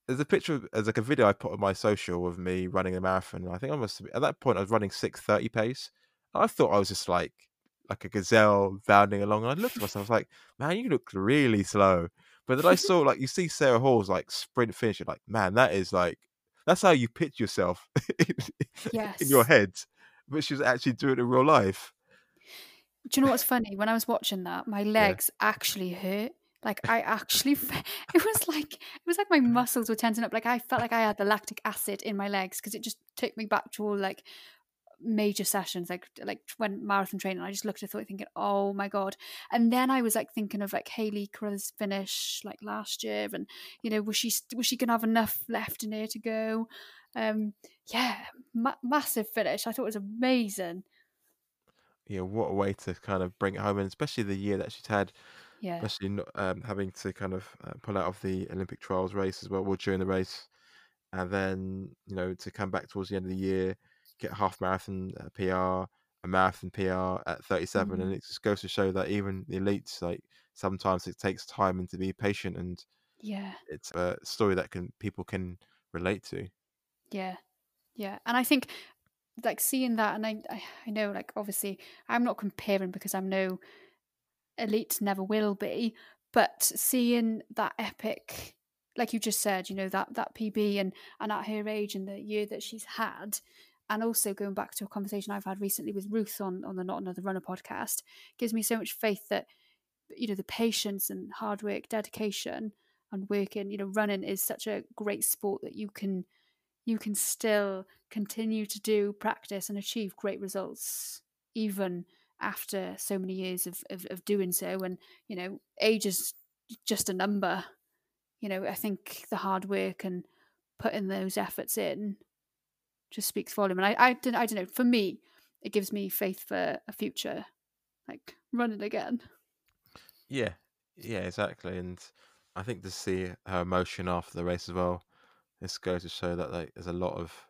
there's a picture, of, there's like a video I put on my social of me running a marathon. I think I must at that point I was running six thirty pace. I thought I was just like like a gazelle bounding along, and I looked at myself, I was like, man, you look really slow. But then I saw like you see Sarah Hall's like sprint finish, you're like, man, that is like that's how you pitch yourself in, in your head, but she was actually doing it in real life. Do you know what's funny? When I was watching that, my legs actually hurt. Like I actually, it was like it was like my muscles were tensing up. Like I felt like I had the lactic acid in my legs because it just took me back to all like major sessions, like like when marathon training. I just looked at it, thinking, "Oh my god!" And then I was like thinking of like Hayley Carruthers' finish like last year, and you know, was she was she gonna have enough left in her to go? Um, yeah, ma- massive finish. I thought it was amazing. Yeah, what a way to kind of bring it home, and especially the year that she's had, Yeah, especially not, um, having to kind of uh, pull out of the Olympic trials race as well, well during the race, and then you know to come back towards the end of the year, get half marathon uh, PR, a marathon PR at 37, and Mhm. it just goes to show that even the elites, like sometimes it takes time and to be patient, and yeah. it's a story that can people can relate to. Yeah, yeah, and I think like seeing that, and I, I, I know like obviously I'm not comparing because I'm no elite, never will be, but seeing that epic, like you just said, you know that that PB and and at her age and the year that she's had, and also going back to a conversation I've had recently with Ruth on on the Not Another Runner podcast, gives me so much faith that you know the patience and hard work, dedication, and working, you know, running is such a great sport that you can you can still continue to do practice and achieve great results even after so many years of, of, of doing so. And you know age is just a number. You know i think the hard work and putting those efforts in just speaks volume and i i don't, I don't know for me it gives me faith for a future like running again Yeah, yeah, exactly. And I think to see her emotion after the race as well, this goes to show that like there's a lot of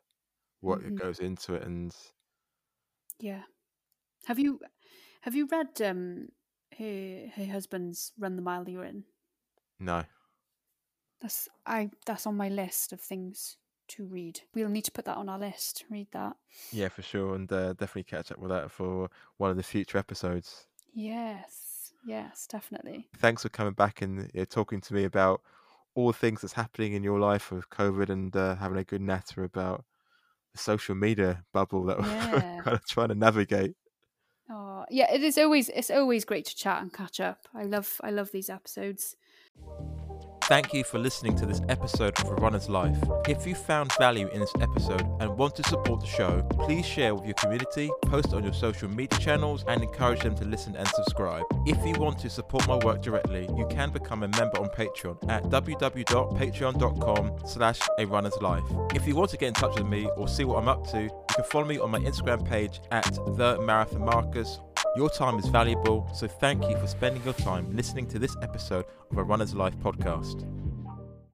work that Mhm. goes into it. And yeah have you have you read um her her husband's run the mile you're in no, That's I that's on my list of things to read. We'll need to put that on our list. Read that. yeah, for sure, and uh, definitely catch up with that for one of the future episodes. Yes. Yes, definitely. Thanks for coming back and uh, talking to me about all the things that's happening in your life with COVID and uh, having a good natter about the social media bubble that Yeah. we're kind of trying to navigate. Oh, yeah, it is always it's always great to chat and catch up. I love I love these episodes. Thank you for listening to this episode of A Runner's Life. If you found value in this episode and want to support the show, please share with your community, post on your social media channels, and encourage them to listen and subscribe. If you want to support my work directly, you can become a member on Patreon at www.patreon.com slash a runner's life. If you want to get in touch with me or see what I'm up to, you can follow me on my Instagram page at the Marathon Marcus your time is valuable, so thank you for spending your time listening to this episode of a Runner's Life podcast.